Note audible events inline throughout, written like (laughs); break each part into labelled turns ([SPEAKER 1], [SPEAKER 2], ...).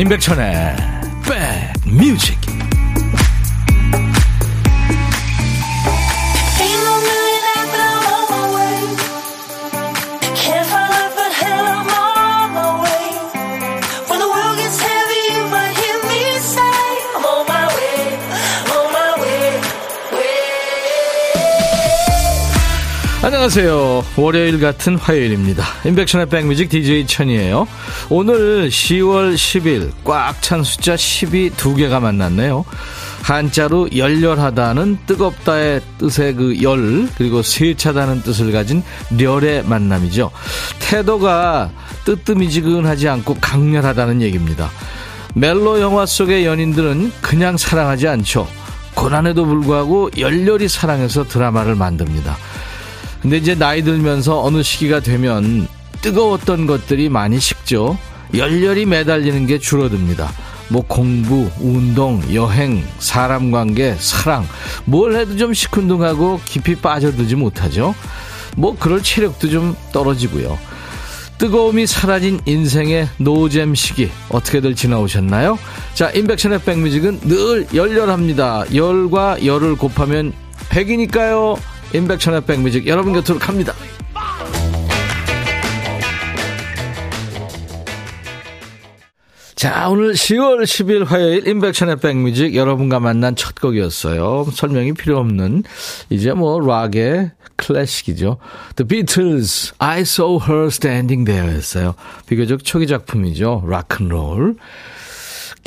[SPEAKER 1] 임백천의 백뮤직 안녕하세요. 월요일 같은 화요일입니다. 인백션의 백뮤직 DJ 천이에요. 오늘 10월 10일 꽉 찬 숫자 10이 두 개가 만났네요. 한자로 열렬하다는 뜨겁다의 뜻의 그 열, 그리고 세차다는 뜻을 가진 렬의 만남이죠. 태도가 뜨뜻미지근하지 않고 강렬하다는 얘기입니다. 멜로 영화 속의 연인들은 그냥 사랑하지 않죠. 고난에도 불구하고 열렬히 사랑해서 드라마를 만듭니다. 근데 이제 나이 들면서 어느 시기가 되면 뜨거웠던 것들이 많이 식죠. 열렬히 매달리는 게 줄어듭니다. 뭐 공부, 운동, 여행, 사람 관계, 사랑 뭘 해도 좀 시큰둥하고 깊이 빠져들지 못하죠. 뭐 그럴 체력도 좀 떨어지고요. 뜨거움이 사라진 인생의 노잼 시기 어떻게들 지나오셨나요? 자, 인백션의 백뮤직은 늘 열렬합니다. 열과 열을 곱하면 100이니까요. 임백천의 백뮤직 여러분 곁으로 갑니다. 자, 오늘 10월 10일 화요일 임백천의 백뮤직 여러분과 만난 첫 곡이었어요. 설명이 필요 없는 이제 뭐 락의 클래식이죠. The Beatles, I Saw Her Standing There 였어요. 비교적 초기 작품이죠. 락큰롤.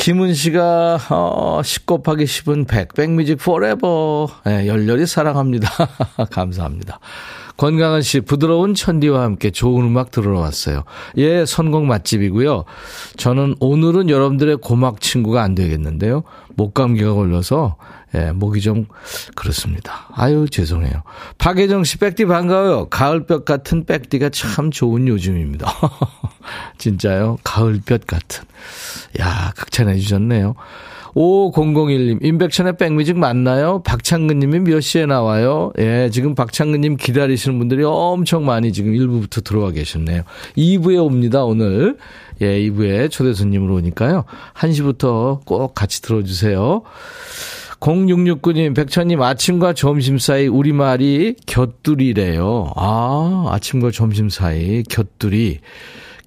[SPEAKER 1] 김은 씨가 어, 10 곱하기 10은 100. 백뮤직 forever. 네, 열렬히 사랑합니다. (laughs) 감사합니다. 권강은 씨, 부드러운 천디와 함께 좋은 음악 들으러 왔어요. 예, 선곡 맛집이고요. 저는 오늘은 여러분들의 고막 친구가 안 되겠는데요. 목감기가 걸려서 예, 목이 좀 그렇습니다. 아유 죄송해요. 박혜정 씨 백디 반가워요. 가을볕 같은 백디가 참 좋은 요즘입니다. (laughs) 진짜요? 가을볕 같은. 야 극찬해 주셨네요. 5001님, 임백천의 백뮤직 맞나요? 박창근님이 몇 시에 나와요? 예, 지금 박창근님 기다리시는 분들이 엄청 많이 지금 1부부터 들어와 계셨네요. 2부에 옵니다, 오늘. 예, 2부에 초대 손님으로 오니까요. 1시부터 꼭 같이 들어주세요. 0669님, 백천님, 아침과 점심 사이 우리말이 곁두리래요. 아, 아침과 점심 사이 곁두리.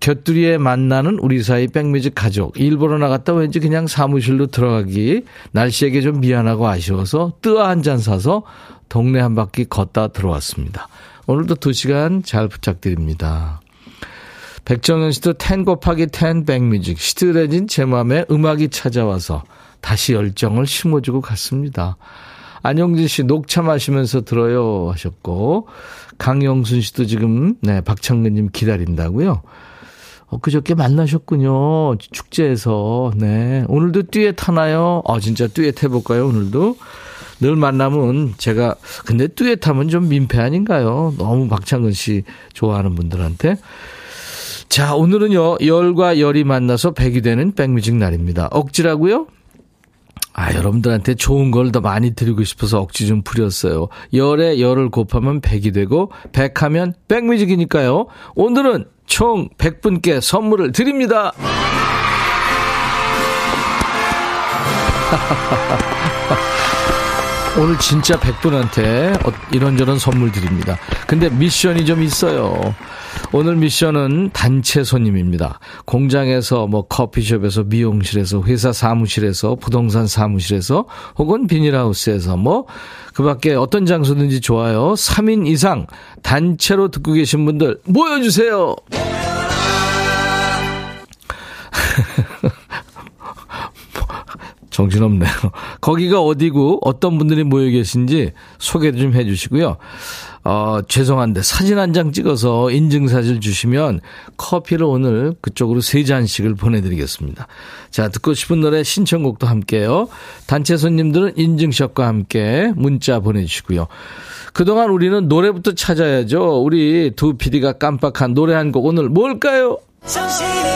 [SPEAKER 1] 곁두리에 만나는 우리 사이 백뮤직 가족. 일보러 나갔다 왠지 그냥 사무실로 들어가기. 날씨에게 좀 미안하고 아쉬워서 뜨아 한 잔 사서 동네 한 바퀴 걷다 들어왔습니다. 오늘도 두 시간 잘 부탁드립니다. 백정현 씨도 텐 곱하기 텐 백뮤직. 시들해진 제 맘에 음악이 찾아와서 다시 열정을 심어주고 갔습니다. 안영진 씨 녹차 마시면서 들어요 하셨고 강영순 씨도 지금 네 박창근님 기다린다고요. 엊그저께 만나셨군요. 축제에서. 네. 오늘도 듀엣 하나요? 아, 진짜 듀엣 해볼까요, 오늘도? 늘 만나면 제가, 근데 듀엣 하면 좀 민폐 아닌가요? 너무 박창근 씨 좋아하는 분들한테. 자, 오늘은요, 열과 열이 만나서 백이 되는 백뮤직 날입니다. 억지라고요? 아, 여러분들한테 좋은 걸 더 많이 드리고 싶어서 억지 좀 부렸어요. 열에 열을 곱하면 백이 되고, 백하면 백뮤직이니까요. 오늘은 총 100분께 선물을 드립니다. (laughs) 오늘 진짜 100분한테 이런저런 선물 드립니다. 근데 미션이 좀 있어요. 오늘 미션은 단체 손님입니다. 공장에서 뭐 커피숍에서 미용실에서 회사 사무실에서 부동산 사무실에서 혹은 비닐하우스에서 뭐 그 밖에 어떤 장소든지 좋아요. 3인 이상 단체로 듣고 계신 분들 모여주세요. 정신없네요. (laughs) 거기가 어디고 어떤 분들이 모여 계신지 소개 좀 해주시고요. 어, 죄송한데 사진 한 장 찍어서 인증사진 주시면 커피를 오늘 그쪽으로 세 잔씩을 보내드리겠습니다. 자, 듣고 싶은 노래 신청곡도 함께요. 단체 손님들은 인증샷과 함께 문자 보내주시고요. 그동안 우리는 노래부터 찾아야죠. 우리 두 PD가 깜빡한 노래 한 곡 오늘 뭘까요? 정신이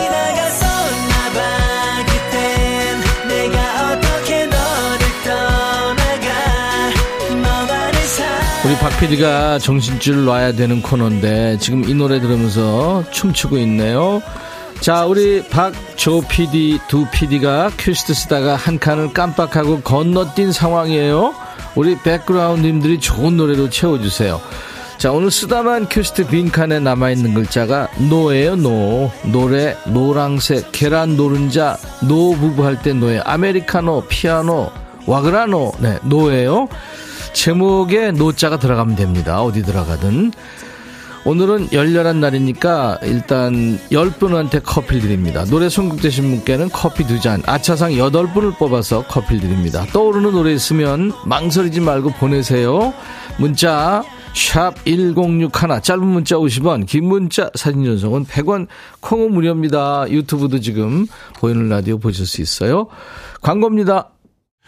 [SPEAKER 1] 박 PD가 정신줄 놔야 되는 코너인데 지금 이 노래 들으면서 춤추고 있네요. 자, 우리 박조 PD, 두 PD가 큐시트 쓰다가 한 칸을 깜빡하고 건너뛴 상황이에요. 우리 백그라운드님들이 좋은 노래로 채워주세요. 자, 오늘 쓰다만 큐시트 빈칸에 남아있는 글자가 노예요, 노. 노래, 노랑색, 계란 노른자, 노 부부 할 때 노예. 아메리카노, 피아노, 와그라노, 네, 노예요. 제목에 노자가 들어가면 됩니다. 어디 들어가든. 오늘은 열렬한 날이니까 일단 10분한테 커피 드립니다. 노래 선곡되신 분께는 커피 두잔 아차상 8분을 뽑아서 커피 드립니다. 떠오르는 노래 있으면 망설이지 말고 보내세요. 문자 샵 1061, 짧은 문자 50원, 긴 문자 사진 전송은 100원, 콩은 무료입니다. 유튜브도 지금 보이는 라디오 보실 수 있어요. 광고입니다.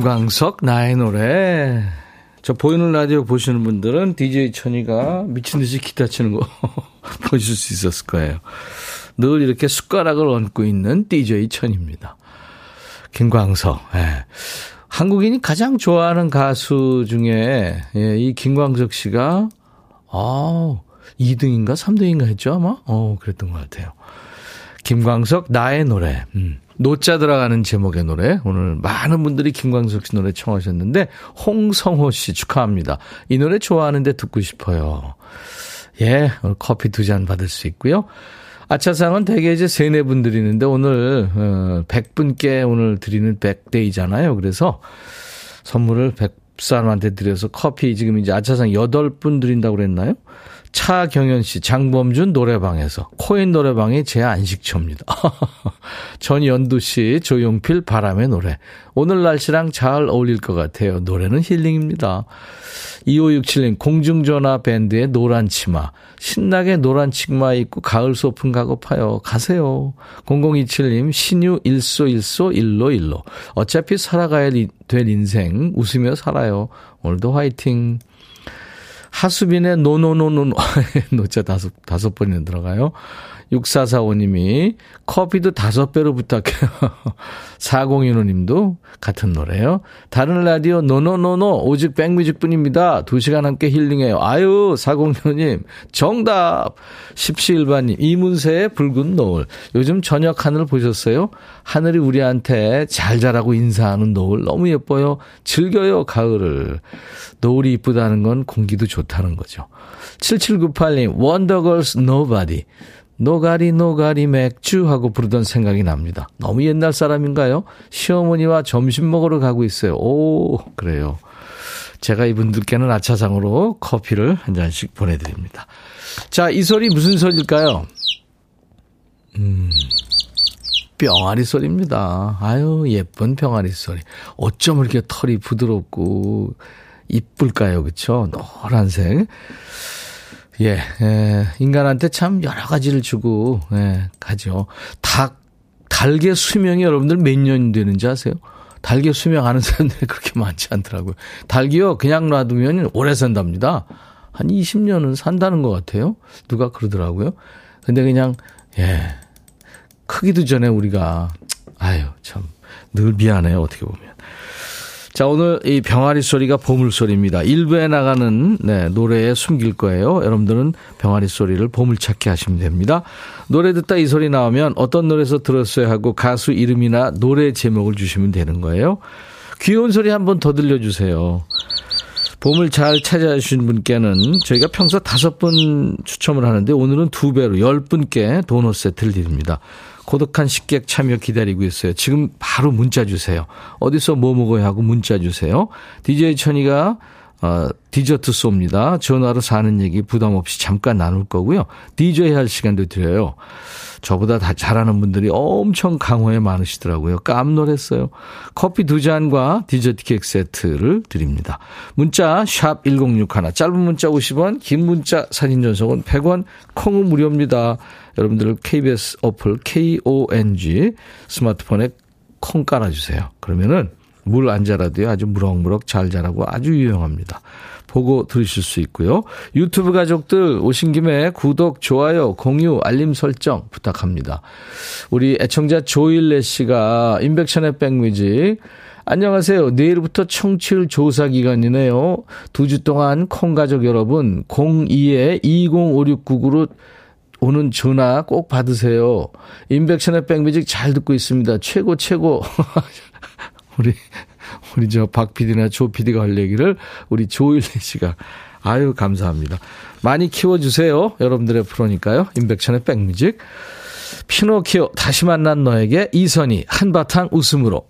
[SPEAKER 1] 김광석, 나의 노래. 저 보이는 라디오 보시는 분들은 DJ 천이가 미친 듯이 기타 치는 거 (laughs) 보실 수 있었을 거예요. 늘 이렇게 숟가락을 얹고 있는 DJ 천입니다. 김광석, 예. 한국인이 가장 좋아하는 가수 중에, 예, 이 김광석 씨가, 아 2등인가 3등인가 했죠, 아마? 어, 그랬던 것 같아요. 김광석, 나의 노래. 음. 노자 들어가는 제목의 노래. 오늘 많은 분들이 김광석 씨 노래 청하셨는데, 홍성호 씨 축하합니다. 이 노래 좋아하는데 듣고 싶어요. 예, 오늘 커피 두 잔 받을 수 있고요. 아차상은 대개 이제 세네 분 드리는데 오늘, 어, 100분께 오늘 드리는 100데이잖아요. 그래서 선물을 100사람한테 드려서 커피 지금 이제 아차상 8분 드린다고 그랬나요? 차경현 씨, 장범준 노래방에서 코인 노래방이 제 안식처입니다. (laughs) 전연두 씨, 조용필 바람의 노래. 오늘 날씨랑 잘 어울릴 것 같아요. 노래는 힐링입니다. 2567님, 공중전화 밴드의 노란 치마. 신나게 노란 치마 입고 가을 소풍 가고 파요. 가세요. 0027님, 신유 일소 일소 일노 일노. 어차피 살아가야 될 인생 웃으며 살아요. 오늘도 화이팅. 하수빈의 No No No No (laughs) 노자 다섯 다섯 번이나 들어가요. 6445님이 커피도 다섯 배로 부탁해요. (laughs) 4015님도 같은 노래요. 다른 라디오 no no no no 오직 백뮤직 뿐입니다. 2시간 함께 힐링해요. 아유 4015님 정답 17일반님 이문세의 붉은 노을 요즘 저녁 하늘 보셨어요? 하늘이 우리한테 잘 자라고 인사하는 노을 너무 예뻐요. 즐겨요 가을을. 노을이 이쁘다는 건 공기도 좋다는 거죠. 7798님 원더걸스 Nobody 노가리 노가리 맥주 하고 부르던 생각이 납니다. 너무 옛날 사람인가요? 시어머니와 점심 먹으러 가고 있어요. 오, 그래요. 제가 이분들께는 아차상으로 커피를 한 잔씩 보내드립니다. 자, 이 소리 무슨 소리일까요? 음, 병아리 소리입니다. 아유, 예쁜 병아리 소리. 어쩜 이렇게 털이 부드럽고 이쁠까요? 그쵸? 노란색. 예, 예, 인간한테 참 여러 가지를 주고, 예, 가죠. 닭, 달개 수명이 여러분들 몇 년 되는지 아세요? 달개 수명 아는 사람들이 그렇게 많지 않더라고요. 달기요, 그냥 놔두면 오래 산답니다. 한 20년은 산다는 것 같아요. 누가 그러더라고요. 근데 그냥, 예, 크기도 전에 우리가, 아유, 참, 늘 미안해요, 어떻게 보면. 자, 오늘 이 병아리 소리가 보물 소리입니다. 일부에 나가는 네, 노래에 숨길 거예요. 여러분들은 병아리 소리를 보물찾기 하시면 됩니다. 노래 듣다 이 소리 나오면 어떤 노래에서 들었어요 하고 가수 이름이나 노래 제목을 주시면 되는 거예요. 귀여운 소리 한 번 더 들려주세요. 보물 잘 찾아주신 분께는 저희가 평소 다섯 분 추첨을 하는데 오늘은 두 배로 열 분께 도넛 세트를 드립니다. 고독한 식객 참여 기다리고 있어요. 지금 바로 문자 주세요. 어디서 뭐 먹어야 하고 문자 주세요. DJ 천이가 어, 디저트 쏩니다. 전화로 사는 얘기 부담 없이 잠깐 나눌 거고요. DJ 할 시간도 드려요. 저보다 다 잘하는 분들이 엄청 강호에 많으시더라고요. 깜놀했어요. 커피 두 잔과 디저트 케이크 세트를 드립니다. 문자 샵 1061, 짧은 문자 50원, 긴 문자 사진 전송은 100원, 콩은 무료입니다. 여러분들 KBS 어플 KONG 스마트폰에 콩 깔아주세요. 그러면은 물 안 자라도요. 아주 무럭무럭 잘 자라고 아주 유용합니다. 보고 들으실 수 있고요. 유튜브 가족들 오신 김에 구독, 좋아요, 공유, 알림 설정 부탁합니다. 우리 애청자 조일레 씨가 인백션의 백뮤직 안녕하세요. 내일부터 청취율 조사 기간이네요. 두 주 동안 콩 가족 여러분 02에 20569로 오는 전화 꼭 받으세요. 인백션의 백뮤직 잘 듣고 있습니다. 최고 최고. (laughs) 우리 우리 저 박 PD나 조 PD가 할 얘기를 우리 조일래 씨가 아유 감사합니다. 많이 키워주세요. 여러분들의 프로니까요. 인백천의 백뮤직. 피노키오 다시 만난 너에게 이선희 한바탕 웃음으로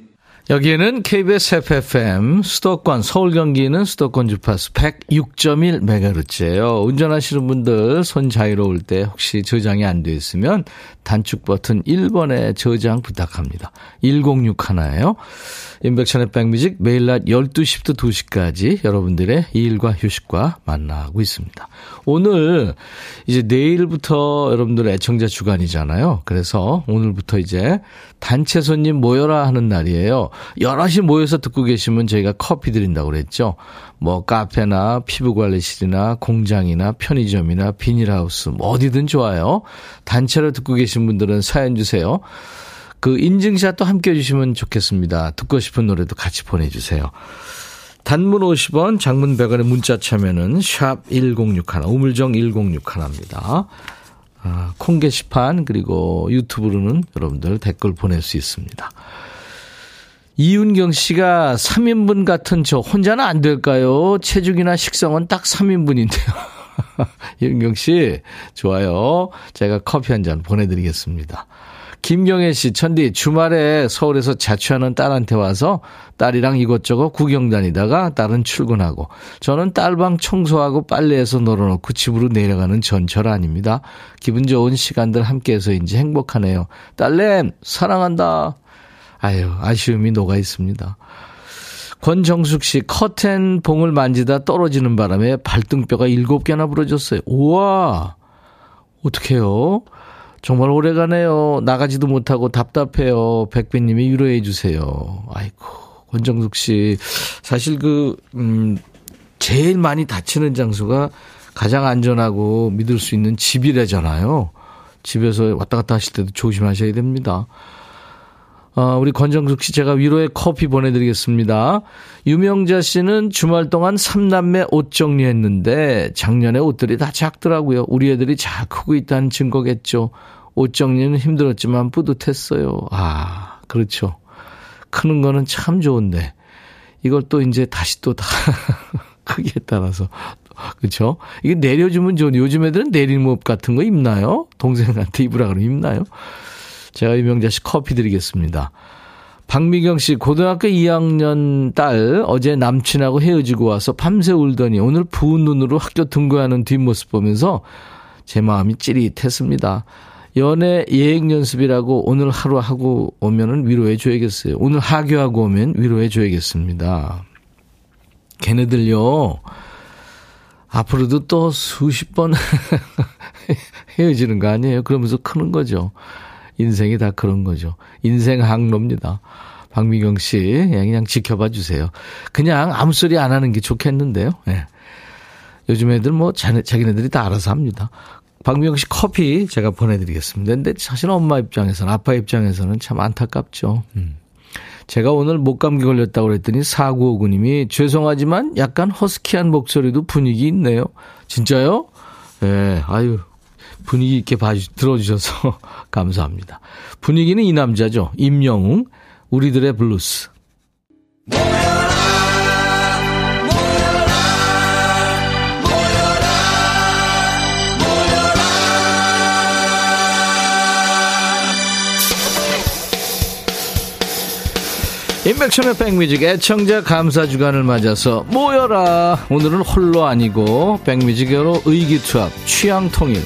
[SPEAKER 1] 여기에는 KBS FFM 수도권 서울 경기는 수도권 주파수 106.1MHz예요. 운전하시는 분들 손 자유로울 때 혹시 저장이 안 되어 있으면 단축 버튼 1번에 저장 부탁합니다. 106 하나예요. 인백션의 백뮤직 매일 낮 12시부터 2시까지 여러분들의 일과 휴식과 만나고 있습니다. 오늘 이제 내일부터 여러분들의 애청자 주간이잖아요. 그래서 오늘부터 이제 단체 손님 모여라 하는 날이에요. 여럿이 모여서 듣고 계시면 저희가 커피 드린다고 그랬죠. 뭐 카페나 피부관리실이나 공장이나 편의점이나 비닐하우스 뭐 어디든 좋아요. 단체로 듣고 계신 분들은 사연 주세요. 그 인증샷도 함께 해주시면 좋겠습니다. 듣고 싶은 노래도 같이 보내주세요. 단문 50원, 장문 100원의 문자 참여는 샵 1061, 우물정 1061입니다. 아, 콩 게시판 그리고 유튜브로는 여러분들 댓글 보낼 수 있습니다. 이윤경 씨가 3인분 같은 저 혼자는 안 될까요? 체중이나 식성은 딱 3인분인데요. (laughs) 이윤경 씨, 좋아요. 제가 커피 한 잔 보내드리겠습니다. 김경혜 씨, 천디, 주말에 서울에서 자취하는 딸한테 와서 딸이랑 이것저것 구경 다니다가 딸은 출근하고 저는 딸방 청소하고 빨래해서 널어놓고 집으로 내려가는 전철 아닙니다. 기분 좋은 시간들 함께해서인지 행복하네요. 딸램, 사랑한다. 아유, 아쉬움이 녹아 있습니다. 권정숙 씨, 커튼 봉을 만지다 떨어지는 바람에 발등뼈가 일곱 개나 부러졌어요. 우와! 어떡해요? 정말 오래 가네요. 나가지도 못하고 답답해요. 백배님이 위로해 주세요. 아이고, 권정숙 씨. 사실 그, 음, 제일 많이 다치는 장소가 가장 안전하고 믿을 수 있는 집이래잖아요. 집에서 왔다 갔다 하실 때도 조심하셔야 됩니다. 어, 우리 권정숙 씨 제가 위로의 커피 보내드리겠습니다. 유명자 씨는 주말 동안 삼남매 옷 정리했는데 작년에 옷들이 다 작더라고요. 우리 애들이 잘 크고 있다는 증거겠죠. 옷 정리는 힘들었지만 뿌듯했어요. 아, 그렇죠. 크는 거는 참 좋은데 이걸 또 이제 다시 또 다 (laughs) 크기에 따라서 그렇죠. 이게 내려주면 좋은 요즘 애들은 내리목 같은 거 입나요? 동생한테 입으라 그러면 입나요? 제가 유명자 씨 커피 드리겠습니다. 박미경 씨, 고등학교 2학년 딸 어제 남친하고 헤어지고 와서 밤새 울더니 오늘 부은 눈으로 학교 등교하는 뒷모습 보면서 제 마음이 찌릿했습니다. 연애 예행 연습이라고 오늘 하루 하고 오면은 위로해 줘야겠어요. 오늘 하교하고 오면 위로해 줘야겠습니다. 걔네들요, 앞으로도 또 수십 번 (laughs) 헤어지는 거 아니에요? 그러면서 크는 거죠. 인생이 다 그런 거죠. 인생 항로입니다. 박미경 씨, 그냥 지켜봐 주세요. 그냥 아무 소리 안 하는 게 좋겠는데요. 예. 요즘 애들 뭐 자네, 자기네들이 다 알아서 합니다. 박미영 씨 커피 제가 보내드리겠습니다. 근데 사실 엄마 입장에서는, 아빠 입장에서는 참 안타깝죠. 음. 제가 오늘 목감기 걸렸다고 그랬더니 4959님이 죄송하지만 약간 허스키한 목소리도 분위기 있네요. 진짜요? 예, 네, 아유, 분위기 있게 봐주, 들어주셔서 (laughs) 감사합니다. 분위기는 이 남자죠. 임영웅, 우리들의 블루스. 임백천의 백뮤직 애청자 감사 주간을 맞아서 모여라 오늘은 홀로 아니고 백뮤직으로 의기투합 취향 통일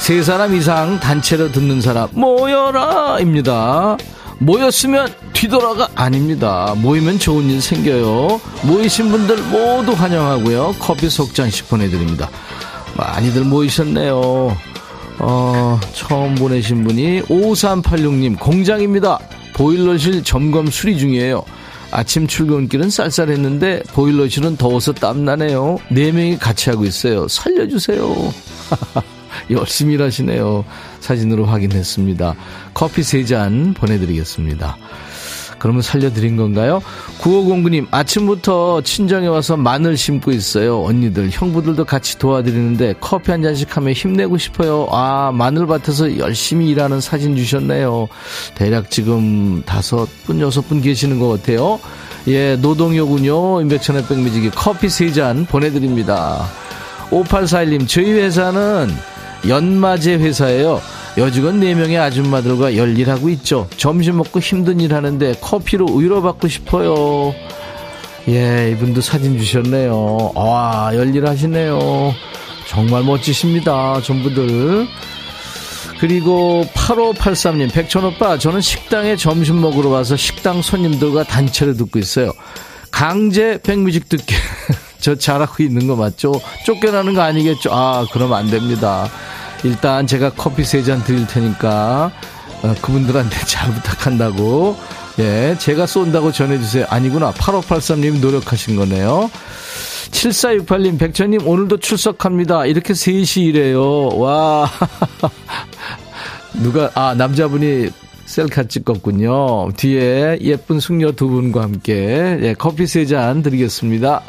[SPEAKER 1] 세 사람 이상 단체로 듣는 사람 모여라 입니다 모였으면 뒤돌아가 아닙니다 모이면 좋은 일 생겨요 모이신 분들 모두 환영하고요 커피 속 잔씩 보내드립니다 많이들 모이셨네요 어, 처음 보내신 분이 5386님 공장입니다 보일러실 점검 수리 중이에요. 아침 출근길은 쌀쌀했는데 보일러실은 더워서 땀나네요. 네 명이 같이 하고 있어요. 살려주세요. (laughs) 열심히 일하시네요. 사진으로 확인했습니다. 커피 세잔 보내드리겠습니다. 그러면 살려드린 건가요? 9509님, 아침부터 친정에 와서 마늘 심고 있어요. 언니들, 형부들도 같이 도와드리는데 커피 한 잔씩 하면 힘내고 싶어요. 아, 마늘밭에서 열심히 일하는 사진 주셨네요. 대략 지금 다섯 분, 여섯 분 계시는 것 같아요. 예, 노동요군요. 인백천의 백미지기 커피 세 잔 보내드립니다. 5841님, 저희 회사는 연마제 회사예요. 여직원 4명의 아줌마들과 열일하고 있죠. 점심 먹고 힘든 일 하는데 커피로 위로받고 싶어요. 예, 이분도 사진 주셨네요. 와, 열일 하시네요. 정말 멋지십니다. 전부들. 그리고 8583님, 백천오빠, 저는 식당에 점심 먹으러 와서 식당 손님들과 단체로 듣고 있어요. 강제 백뮤직 듣게. (laughs) 저 잘하고 있는 거 맞죠? 쫓겨나는 거 아니겠죠? 아, 그럼 안 됩니다. 일단 제가 커피 세 잔 드릴 테니까 어, 그분들한테 (laughs) 잘 부탁한다고 예, 제가 쏜다고 전해주세요. 아니구나. 8583님 노력하신 거네요. 7468님, 백천님, 오늘도 출석합니다. 이렇게 3시 일해요. 와. (laughs) 누가, 아, 남자분이 셀카 찍었군요. 뒤에 예쁜 숙녀 두 분과 함께, 예, 커피 세 잔 드리겠습니다.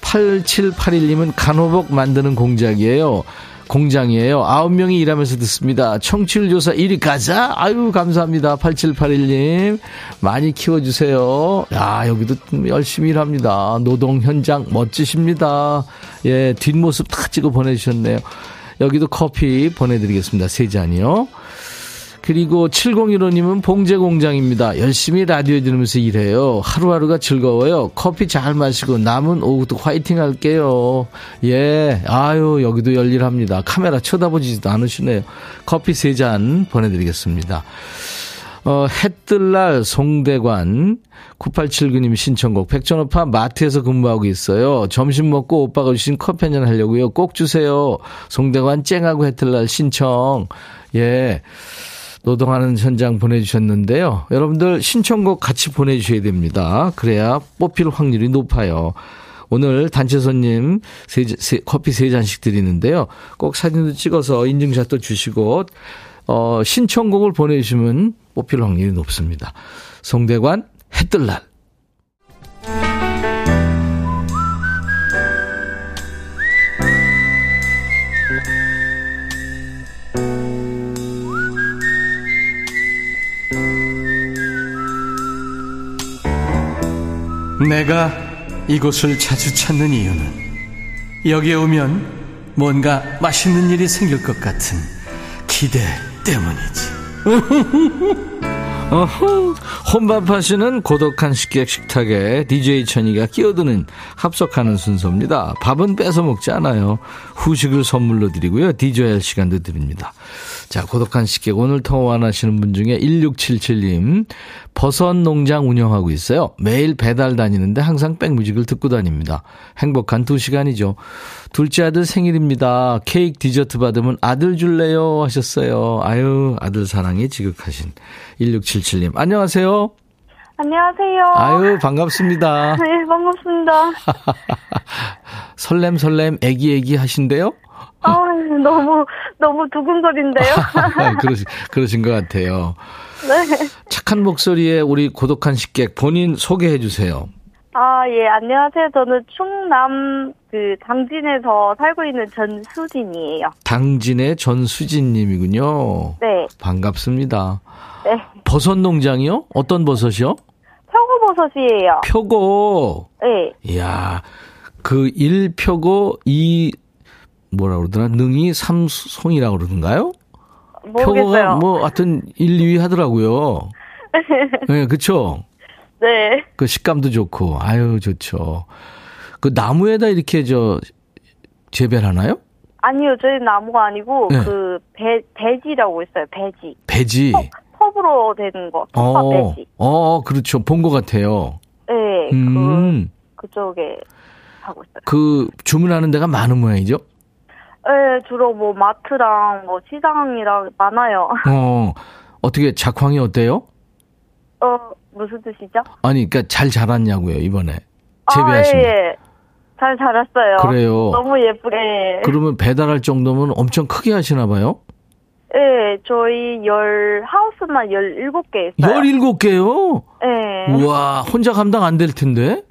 [SPEAKER 1] 8781님은 간호복 만드는 공작이에요. 공장이에요. 아홉 명이 일하면서 듣습니다. 청취율 조사 1위 가자. 아유, 감사합니다. 8781님. 많이 키워주세요. 야, 여기도 열심히 일합니다. 노동 현장 멋지십니다. 예, 뒷모습 다 찍어 보내주셨네요. 여기도 커피 보내드리겠습니다. 세 잔이요. 그리고 7015님은 봉제 공장입니다. 열심히 라디오 들으면서 일해요. 하루하루가 즐거워요. 커피 잘 마시고 남은 오후도 화이팅 할게요. 예. 아유, 여기도 열일합니다. 카메라 쳐다보지도 않으시네요. 커피 세 잔 보내드리겠습니다. 어, 해뜰날 송대관 9879님 신청곡 백전오파 마트에서 근무하고 있어요. 점심 먹고 오빠가 주신 커피 한잔 하려고요. 꼭 주세요. 송대관 쨍하고 해뜰날 신청. 예. 노동하는 현장 보내주셨는데요. 여러분들 신청곡 같이 보내주셔야 됩니다. 그래야 뽑힐 확률이 높아요. 오늘 단체 손님 세, 세, 커피 세 잔씩 드리는데요. 꼭 사진도 찍어서 인증샷도 주시고, 어, 신청곡을 보내주시면 뽑힐 확률이 높습니다. 송대관, 해뜰날.
[SPEAKER 2] 내가 이곳을 자주 찾는 이유는 여기에 오면 뭔가 맛있는 일이 생길 것 같은 기대 때문이지. (laughs)
[SPEAKER 1] 어허, 혼밥하시는 고독한 식객 식탁에 DJ 천이가 끼어드는 합석하는 순서입니다. 밥은 뺏어 먹지 않아요. 후식을 선물로 드리고요. DJ 할 시간도 드립니다. 자, 고독한 식객 오늘 통화하시는 분 중에 1677님 버섯 농장 운영하고 있어요. 매일 배달 다니는데 항상 백뮤직을 듣고 다닙니다. 행복한 두 시간이죠. 둘째 아들 생일입니다. 케이크 디저트 받으면 아들 줄래요 하셨어요. 아유, 아들 사랑이 지극하신 1677님. 안녕하세요.
[SPEAKER 3] 안녕하세요.
[SPEAKER 1] 아유, 반갑습니다. (laughs)
[SPEAKER 3] 네, 반갑습니다. (laughs)
[SPEAKER 1] 설렘 설렘 애기 애기 하신대요?
[SPEAKER 3] 아, 너무, 너무 두근거린데요? (laughs)
[SPEAKER 1] 그러신, 그러신 것 같아요. (laughs)
[SPEAKER 3] 네.
[SPEAKER 1] 착한 목소리에 우리 고독한 식객 본인 소개해 주세요.
[SPEAKER 3] 아, 예, 안녕하세요. 저는 충남 그 당진에서 살고 있는 전수진이에요.
[SPEAKER 1] 당진의 전수진님이군요.
[SPEAKER 3] 네,
[SPEAKER 1] 반갑습니다.
[SPEAKER 3] 네.
[SPEAKER 1] 버섯 농장이요? 어떤 버섯이요?
[SPEAKER 3] 표고버섯이에요.
[SPEAKER 1] 표고.
[SPEAKER 3] 네,
[SPEAKER 1] 이야, 그 1표고 2 뭐라 그러더라? 능이 3송이라고 그러던가요?
[SPEAKER 3] 모르겠어요.
[SPEAKER 1] 뭐 하여튼 1, 2위 하더라고요. (laughs) 네, 그쵸?
[SPEAKER 3] 네.
[SPEAKER 1] 그 식감도 좋고, 아유, 좋죠. 그 나무에다 이렇게 저, 재배를 하나요?
[SPEAKER 3] 아니요, 저희 나무가 아니고,
[SPEAKER 1] 네.
[SPEAKER 3] 그, 배, 배지라고 있어요, 배지.
[SPEAKER 1] 배지.
[SPEAKER 3] 컵으로 되는 거, 컵밥
[SPEAKER 1] 어,
[SPEAKER 3] 배지.
[SPEAKER 1] 어, 그렇죠. 본 것 같아요.
[SPEAKER 3] 네,
[SPEAKER 1] 음,
[SPEAKER 3] 그, 그쪽에 하고 있어요.
[SPEAKER 1] 그, 주문하는 데가 많은 모양이죠?
[SPEAKER 3] 네, 주로 뭐, 마트랑 뭐, 시장이랑 많아요. (laughs)
[SPEAKER 1] 어, 어떻게 작황이 어때요?
[SPEAKER 3] 어, 무슨 뜻이죠?
[SPEAKER 1] 아니, 그니까 잘 자랐냐고요, 이번에. 재배하신
[SPEAKER 3] 아,
[SPEAKER 1] 거.
[SPEAKER 3] 예, 예. 잘 자랐어요.
[SPEAKER 1] 그래요.
[SPEAKER 3] 너무 예쁘게.
[SPEAKER 1] 그러면 배달할 정도면 엄청 크게 하시나 봐요?
[SPEAKER 3] 네, 저희 열, 하우스만 17개 있어요.
[SPEAKER 1] 17개요?
[SPEAKER 3] 네.
[SPEAKER 1] 우와, 혼자 감당 안 될 텐데?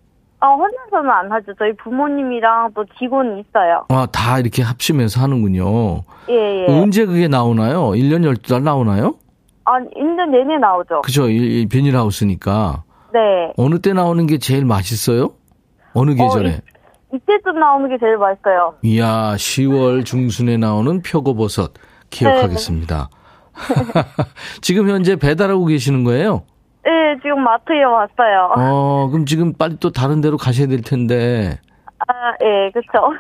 [SPEAKER 3] 아, 혼자서는 안 하죠. 저희 부모님이랑 또 직원이 있어요.
[SPEAKER 1] 아, 다 이렇게 합치면서 하는군요.
[SPEAKER 3] 예, 예.
[SPEAKER 1] 언제 그게 나오나요? 1년 12달 나오나요?
[SPEAKER 3] 아, 1년 내내 나오죠.
[SPEAKER 1] 그죠. 이, 이 비닐하우스니까.
[SPEAKER 3] 네.
[SPEAKER 1] 어느 때 나오는 게 제일 맛있어요? 어느 계절에?
[SPEAKER 3] 이때쯤 나오는 게 제일 맛있어요.
[SPEAKER 1] 이야, 10월 중순에 나오는 표고버섯 기억하겠습니다. (laughs) (laughs) 지금 현재 배달하고 계시는 거예요?
[SPEAKER 3] 네, 지금 마트에 왔어요.
[SPEAKER 1] 어, 그럼 지금 빨리 또 다른 데로 가셔야 될 텐데.
[SPEAKER 3] 아, 예, 그쵸.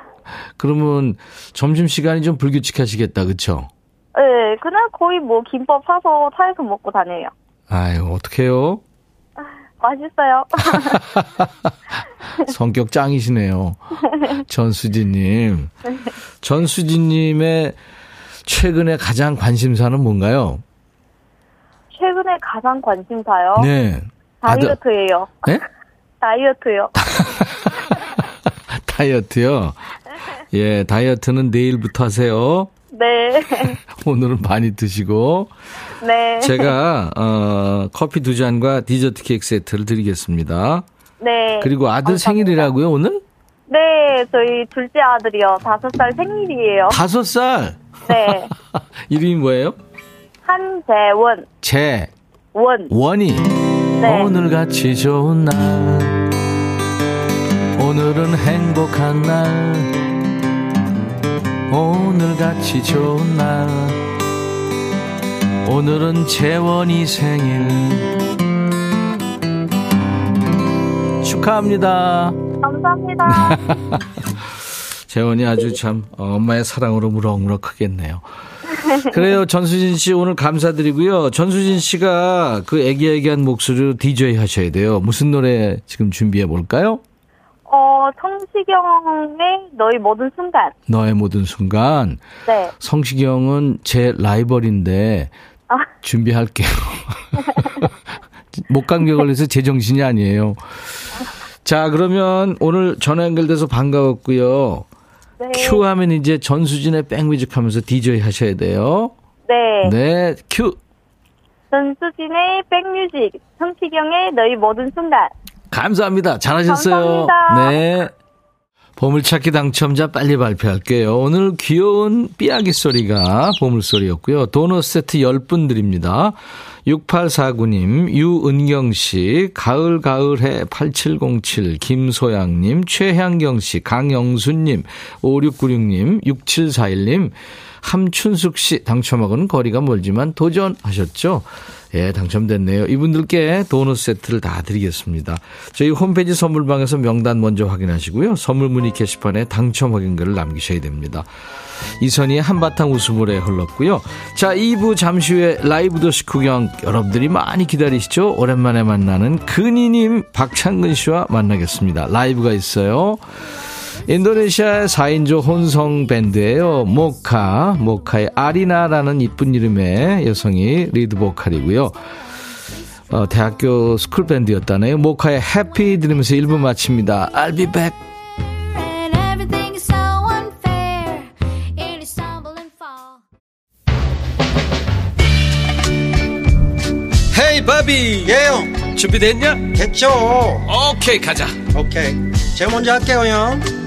[SPEAKER 1] 그러면 점심 시간이 좀 불규칙하시겠다, 그쵸?
[SPEAKER 3] 네, 그냥 거의 뭐 김밥 사서 차에서 먹고 다녀요.
[SPEAKER 1] 아유, 어떡해요?
[SPEAKER 3] 맛있어요. (laughs)
[SPEAKER 1] 성격 짱이시네요. 전수진님. (laughs) 전수진님의 최근에 가장 관심사는 뭔가요?
[SPEAKER 3] 최근에 가장 관심사요?
[SPEAKER 1] 네.
[SPEAKER 3] 다이어트예요.
[SPEAKER 1] 네? (laughs)
[SPEAKER 3] 다이어트요. (laughs)
[SPEAKER 1] 다이어트요? 예, 다이어트는 내일부터 하세요.
[SPEAKER 3] 네. (laughs)
[SPEAKER 1] 오늘은 많이 드시고.
[SPEAKER 3] 네.
[SPEAKER 1] 제가, 어, 커피 두 잔과 디저트 케이크 세트를 드리겠습니다.
[SPEAKER 3] 네.
[SPEAKER 1] 그리고 아들
[SPEAKER 3] 감사합니다.
[SPEAKER 1] 생일이라고요, 오늘?
[SPEAKER 3] 네, 저희 둘째 아들이요. 다섯 살 생일이에요.
[SPEAKER 1] 다섯 살!
[SPEAKER 3] 네.
[SPEAKER 1] 이름이 뭐예요?
[SPEAKER 3] 한재원,
[SPEAKER 1] 재,
[SPEAKER 3] 원.
[SPEAKER 1] 원이.
[SPEAKER 3] 네.
[SPEAKER 1] 오늘같이 좋은 날. 오늘은 행복한 날. 오늘같이 좋은 날. 오늘은 재원이 생일. 축하합니다.
[SPEAKER 3] 감사합니다. (laughs)
[SPEAKER 1] 재원이 아주 참 어, 엄마의 사랑으로 무럭무럭 크겠네요. 그래요. 전수진 씨 오늘 감사드리고요. 전수진 씨가 그 애기애기한 목소리로 DJ 하셔야 돼요. 무슨 노래 지금 준비해 볼까요?
[SPEAKER 3] 어, 성시경의 너의 모든 순간.
[SPEAKER 1] 너의 모든 순간.
[SPEAKER 3] 네.
[SPEAKER 1] 성시경은 제 라이벌인데
[SPEAKER 3] 아.
[SPEAKER 1] 준비할게요. 목감기 걸려서 제 정신이 아니에요. 자, 그러면 오늘 전화 연결돼서 반가웠고요.
[SPEAKER 3] 네.
[SPEAKER 1] 큐 하면 이제 전수진의 백뮤직 하면서 DJ 하셔야 돼요.
[SPEAKER 3] 네.
[SPEAKER 1] 네, 큐.
[SPEAKER 3] 전수진의 백뮤직, 성시경의 너의 모든 순간.
[SPEAKER 1] 감사합니다. 잘하셨어요.
[SPEAKER 3] 감사합니다.
[SPEAKER 1] 네. 보물찾기 당첨자 빨리 발표할게요. 오늘 귀여운 삐아기 소리가 보물소리였고요. 도넛 세트 10분 드립니다. 6849님, 유은경씨, 가을가을해 8707, 김소양님, 최향경씨, 강영수님, 5696님, 6741님, 함춘숙 씨 당첨하고는 거리가 멀지만 도전하셨죠? 예, 당첨됐네요. 이분들께 도넛 세트를 다 드리겠습니다. 저희 홈페이지 선물방에서 명단 먼저 확인하시고요. 선물 문의 게시판에 당첨 확인글을 남기셔야 됩니다. 이선희의 한바탕 웃음으로 흘렀고요. 자, 2부 잠시 후에 라이브도 식후경 여러분들이 많이 기다리시죠? 오랜만에 만나는 근희님, 박창근 씨와 만나겠습니다. 라이브가 있어요. 인도네시아의 4인조 혼성 밴드예요. 모카, 모카의 아리나라는 이쁜 이름의 여성이 리드 보컬이고요. 어, 대학교 school 밴드였다네요. 모카의 Happy 들으면서 1부 마칩니다. I'll be back.
[SPEAKER 4] 헤이 바비
[SPEAKER 5] 예영
[SPEAKER 4] 준비됐냐?
[SPEAKER 5] 됐죠
[SPEAKER 4] 오케이 가자
[SPEAKER 5] 오케이 제가 먼저 할게요 형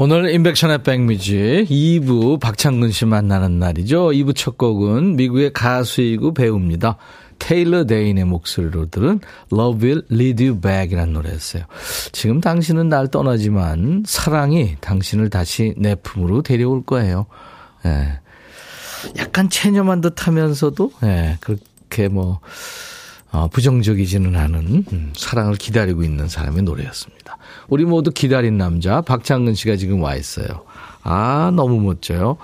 [SPEAKER 1] 오늘 인백션의 백뮤직 2부 박창근 씨 만나는 날이죠. 2부 첫 곡은 미국의 가수이고 배우입니다. 테일러 데인의 목소리로 들은 Love Will Lead You Back 이라는 노래였어요. 지금 당신은 날 떠나지만 사랑이 당신을 다시 내 품으로 데려올 거예요. 예. 약간 체념한 듯 하면서도, 예, 그렇게 뭐, 어, 부정적이지는 않은 음, 사랑을 기다리고 있는 사람의 노래였습니다. 우리 모두 기다린 남자 박창근 씨가 지금 와 있어요. 아 너무 멋져요.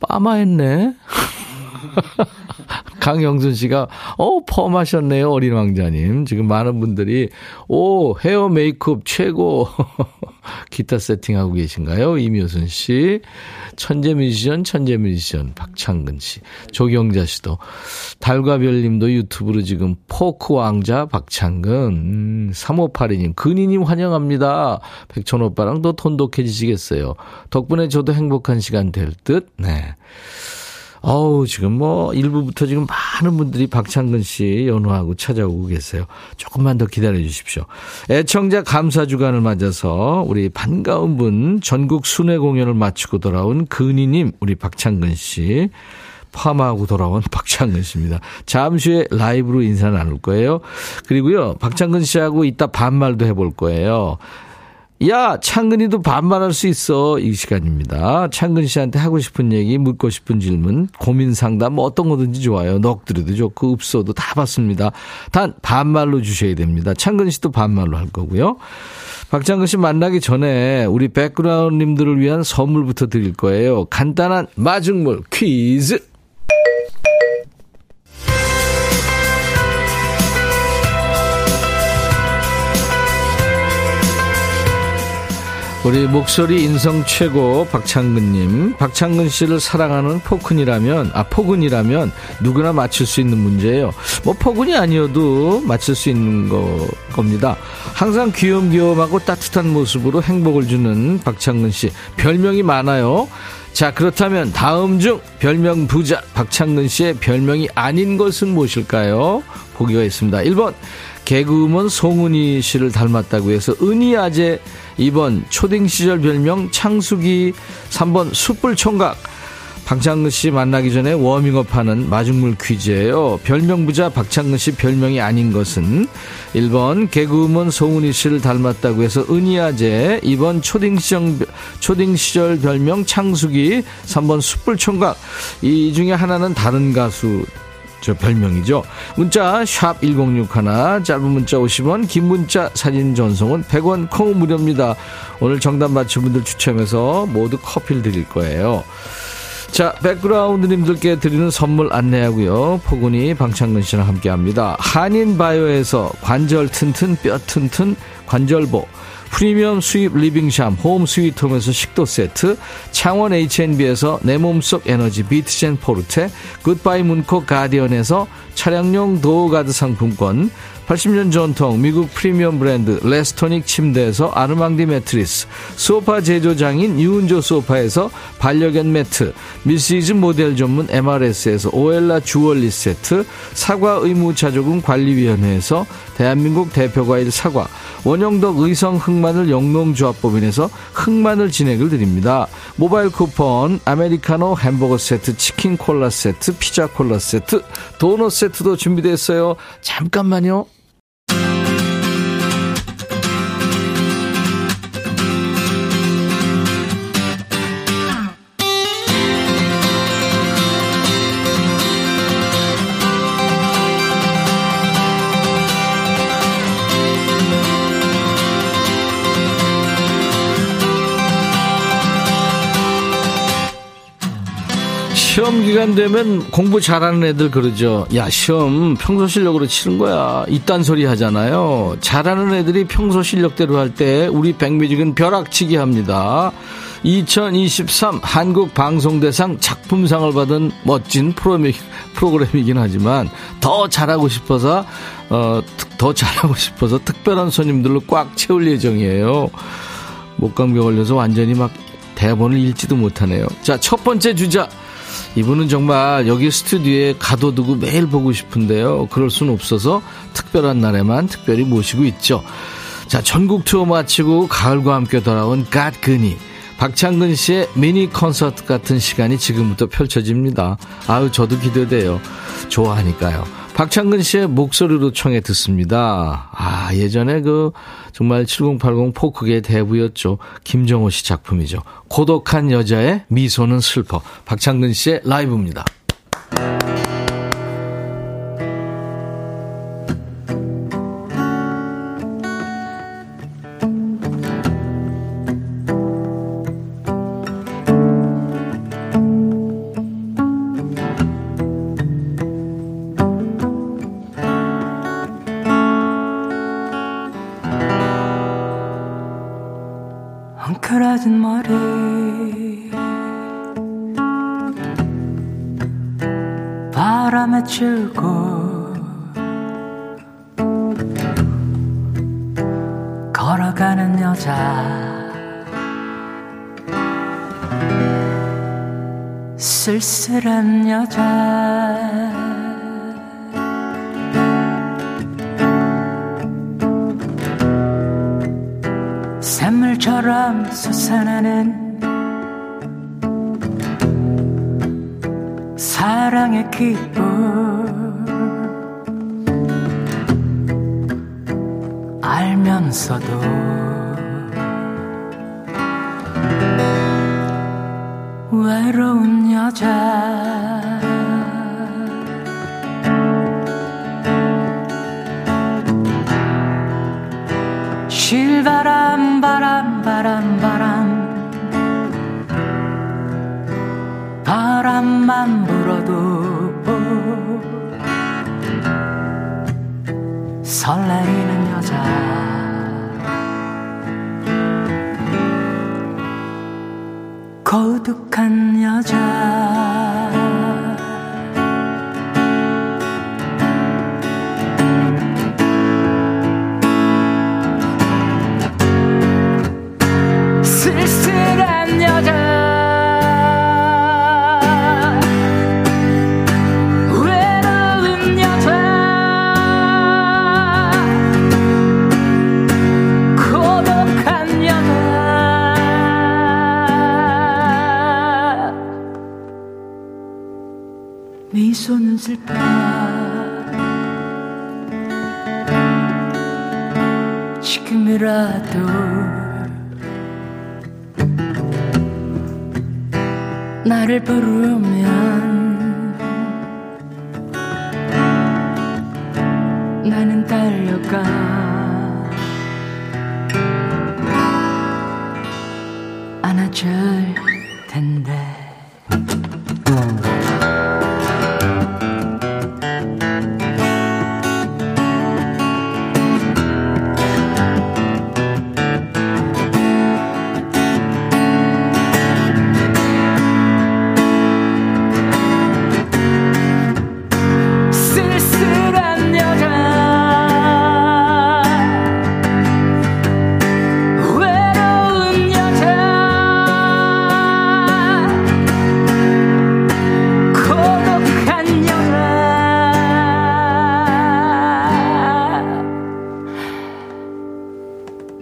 [SPEAKER 1] 빠마했네. (laughs) 강영순 씨가 어 펌하셨네요 어린 왕자님. 지금 많은 분들이 오 헤어 메이크업 최고 (laughs) 기타 세팅하고 계신가요? 이묘순 씨, 천재 뮤지션, 천재 뮤지션 박창근 씨, 조경자 씨도 달과 별 님도 유튜브로 지금 포크 왕자 박창근, 음, 3582님, 근희님 환영합니다. 백천 오빠랑 더 돈독해지시겠어요. 덕분에 저도 행복한 시간 될 듯. 네. 어우, 지금 뭐, 일부부터 지금 많은 분들이 박창근 씨 연호하고 찾아오고 계세요. 조금만 더 기다려 주십시오. 애청자 감사 주간을 맞아서 우리 반가운 분 전국 순회 공연을 마치고 돌아온 근희님, 우리 박창근 씨. 파마하고 돌아온 (laughs) 박창근 씨입니다. 잠시 후에 라이브로 인사 나눌 거예요. 그리고요, 박창근 씨하고 이따 반말도 해볼 거예요. 야, 창근이도 반말할 수 있어. 이 시간입니다. 창근 씨한테 하고 싶은 얘기, 묻고 싶은 질문, 고민 상담, 뭐 어떤 거든지 좋아요. 넋두리도 좋고, 읍소도 다 받습니다. 단, 반말로 주셔야 됩니다. 창근 씨도 반말로 할 거고요. 박창근 씨 만나기 전에 우리 백그라운드님들을 위한 선물부터 드릴 거예요. 간단한 마중물 퀴즈. 우리 목소리 인성 최고 박창근님, 박창근 씨를 사랑하는 포근이라면, 아, 포근이라면 누구나 맞출 수 있는 문제예요. 뭐 포근이 아니어도 맞출 수 있는 거, 겁니다. 항상 귀염귀염하고 따뜻한 모습으로 행복을 주는 박창근 씨. 별명이 많아요. 자, 그렇다면 다음 중 별명 부자 박창근 씨의 별명이 아닌 것은 무엇일까요? 보기가 있습니다. 1번, 개그우먼 송은이 씨를 닮았다고 해서 은희 아재 2번 초딩 시절 별명 창숙이 3번 숯불 총각 박창근 씨 만나기 전에 워밍업 하는 마중물 퀴즈예요. 별명 부자 박창근 씨 별명이 아닌 것은 1번 개그우먼 송은이 씨를 닮았다고 해서 은희아재 2번 초딩 시절, 초딩 시절 별명 창숙이 3번 숯불 총각 이 중에 하나는 다른 가수 저 별명이죠. 문자 샵 1061, 짧은 문자 50원, 긴 문자 사진 전송은 100원 콩 무료입니다. 오늘 정답 맞춘 분들 추첨해서 모두 커피를 드릴 거예요. 자, 백그라운드님들께 드리는 선물 안내하고요. 포근이 박창근 씨랑 함께합니다. 한인바이오에서 관절 튼튼 뼈 튼튼 관절보 프리미엄 수입 리빙샴 홈 스위트홈에서 식도 세트 창원 H&B에서 내 몸속 에너지 비트젠 포르테 굿바이 문코 가디언에서 차량용 door guard 상품권 80년 전통 미국 프리미엄 브랜드 레스토닉 침대에서 아르망디 매트리스 소파 제조장인 유운조 소파에서 반려견 매트 미시즈 모델 전문 MRS에서 오엘라 주얼리 세트 사과 의무자조금 관리위원회에서 대한민국 대표과일 사과 원형덕 의성 흑마늘 영농조합법인에서 흑마늘 진액을 드립니다. 모바일 쿠폰, 아메리카노 햄버거 세트, 치킨 콜라 세트, 피자 콜라 세트, 도넛 세트도 준비됐어요. 잠깐만요.
[SPEAKER 6] 시험 기간 되면 공부 잘하는 애들 그러죠. 야, 시험 평소 실력으로 치는 거야. 이딴 소리 하잖아요. 잘하는 애들이 평소 실력대로 할 때 우리 백뮤직은 벼락치기 합니다. 2023 한국 방송대상 작품상을 받은 멋진 프로그램, 프로그램이긴 하지만 더 잘하고 싶어서 어, 더 잘하고 싶어서 특별한 손님들로 꽉 채울 예정이에요. 목감기 걸려서 완전히 막 대본을 읽지도 못하네요. 자, 첫 번째 주자. 이분은 정말 여기 스튜디오에 가둬두고 매일 보고 싶은데요. 그럴 수는 없어서 특별한 날에만 특별히 모시고 있죠. 자, 전국 투어 마치고 가을과 함께 돌아온 갓그니. 박창근 씨의 미니 콘서트 같은 시간이 지금부터 펼쳐집니다. 아유, 저도 기대돼요. 좋아하니까요. 박창근 씨의 목소리로 청해 듣습니다. 아, 예전에 그 정말 7080 포크계의 대부였죠. 김정호 씨 작품이죠. 고독한 여자의 미소는 슬퍼. 박창근 씨의 라이브입니다.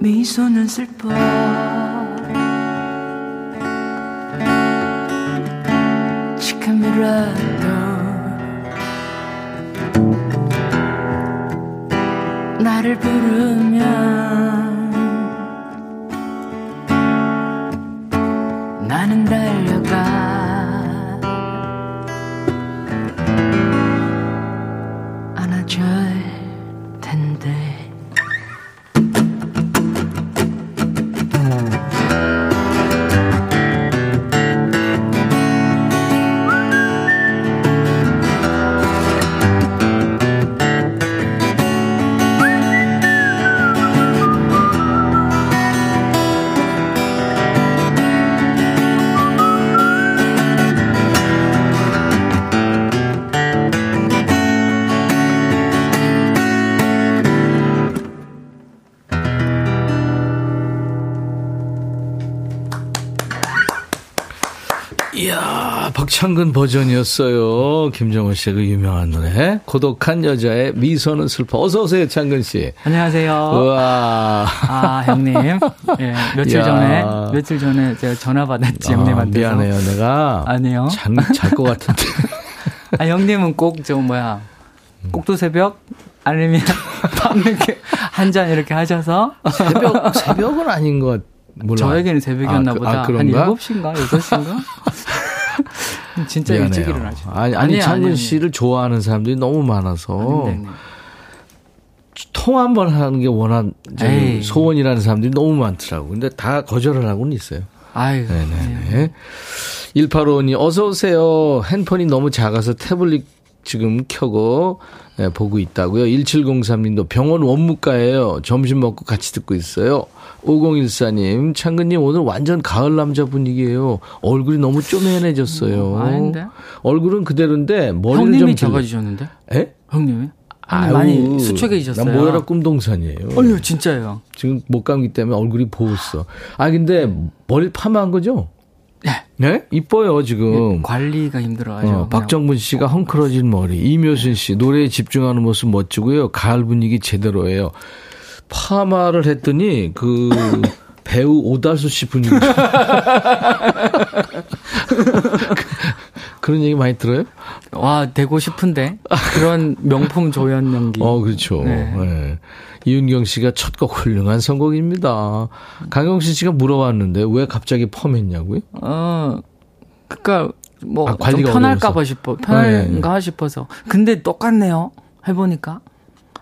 [SPEAKER 7] 미소는 슬퍼. 지금이라도 나를 부르면
[SPEAKER 1] 창근 버전이었어요. 김정은 씨의 그 유명한 노래. 고독한 여자의 미소는 슬퍼. 어서오세요, 창근 씨.
[SPEAKER 6] 안녕하세요.
[SPEAKER 1] 우와.
[SPEAKER 6] 아, 형님. 예, 며칠
[SPEAKER 1] 야.
[SPEAKER 6] 전에, 며칠 전에 제가 전화 받았지,
[SPEAKER 1] 아,
[SPEAKER 6] 형님한테.
[SPEAKER 1] 미안해요, 내가.
[SPEAKER 6] 아니요.
[SPEAKER 1] 잘것 같은데. (laughs)
[SPEAKER 6] 아, 형님은 꼭, 저, 뭐야. 꼭두 새벽? 아니면 (laughs) 밤늦게 한 잔 이렇게 하셔서.
[SPEAKER 1] 새벽, 새벽은 아닌 것 몰라.
[SPEAKER 6] 저에게는 새벽이었나
[SPEAKER 1] 아, 그-
[SPEAKER 6] 보다.
[SPEAKER 1] 아,
[SPEAKER 6] 한
[SPEAKER 1] 그런가?
[SPEAKER 6] 7시인가? 6시인가? 진짜 일찍
[SPEAKER 1] 미안해요.
[SPEAKER 6] 일어나죠.
[SPEAKER 1] 아니, 아니, 창근. 씨를 좋아하는 사람들이 너무 많아서.
[SPEAKER 6] 네, 네.
[SPEAKER 1] 통화 한번 하는 게 원한,
[SPEAKER 6] 에이.
[SPEAKER 1] 소원이라는 사람들이 너무 많더라고. 근데 다 거절을 하고는 있어요.
[SPEAKER 6] 아유.
[SPEAKER 1] 네네네. 1855님, 어서오세요. 핸폰이 너무 작아서 태블릿 지금 켜고 예, 보고 있다고요. 1703님도 병원 원무과예요. 점심 먹고 같이 듣고 있어요. 5014님, 창근님 오늘 완전 가을 남자 분위기예요. 얼굴이 너무 쪼매해졌어요.
[SPEAKER 6] 아닌데?
[SPEAKER 1] 얼굴은 그대로인데 머리는
[SPEAKER 6] 형님이
[SPEAKER 1] 좀 들-
[SPEAKER 6] 작아지셨는데?
[SPEAKER 1] 에?
[SPEAKER 6] 형님이?
[SPEAKER 1] 아유,
[SPEAKER 6] 많이 수척해지셨어요.
[SPEAKER 1] 난 모여라 꿈동산이에요.
[SPEAKER 6] 아니요, 진짜예요.
[SPEAKER 1] 지금 목감기 때문에 얼굴이 부었어. 아 근데 머리 파마한 거죠?
[SPEAKER 6] 네.
[SPEAKER 1] 네? 이뻐요 지금.
[SPEAKER 6] 관리가 힘들어가지고.
[SPEAKER 1] 어, 박정분 씨가 헝클어진 머리, 이묘순 씨 노래에 집중하는 모습 멋지고요. 가을 분위기 제대로예요. 파마를 했더니 그 (laughs) 배우 오달수 씨 분위기. (laughs) 그런 얘기 많이 들어요?
[SPEAKER 6] 와, 되고 싶은데. 그런 명품 조연 연기.
[SPEAKER 1] 어, 그렇죠.
[SPEAKER 6] 네.
[SPEAKER 1] 네. 이윤경 씨가 첫 곡 훌륭한 선곡입니다. 강영신 씨가 물어봤는데 왜 갑자기 펌했냐고요?
[SPEAKER 6] 어, 그니까, 뭐,
[SPEAKER 1] 아,
[SPEAKER 6] 좀
[SPEAKER 1] 관리가
[SPEAKER 6] 편할까봐. 싶어. 편할까 싶어서. 근데 똑같네요. 해보니까.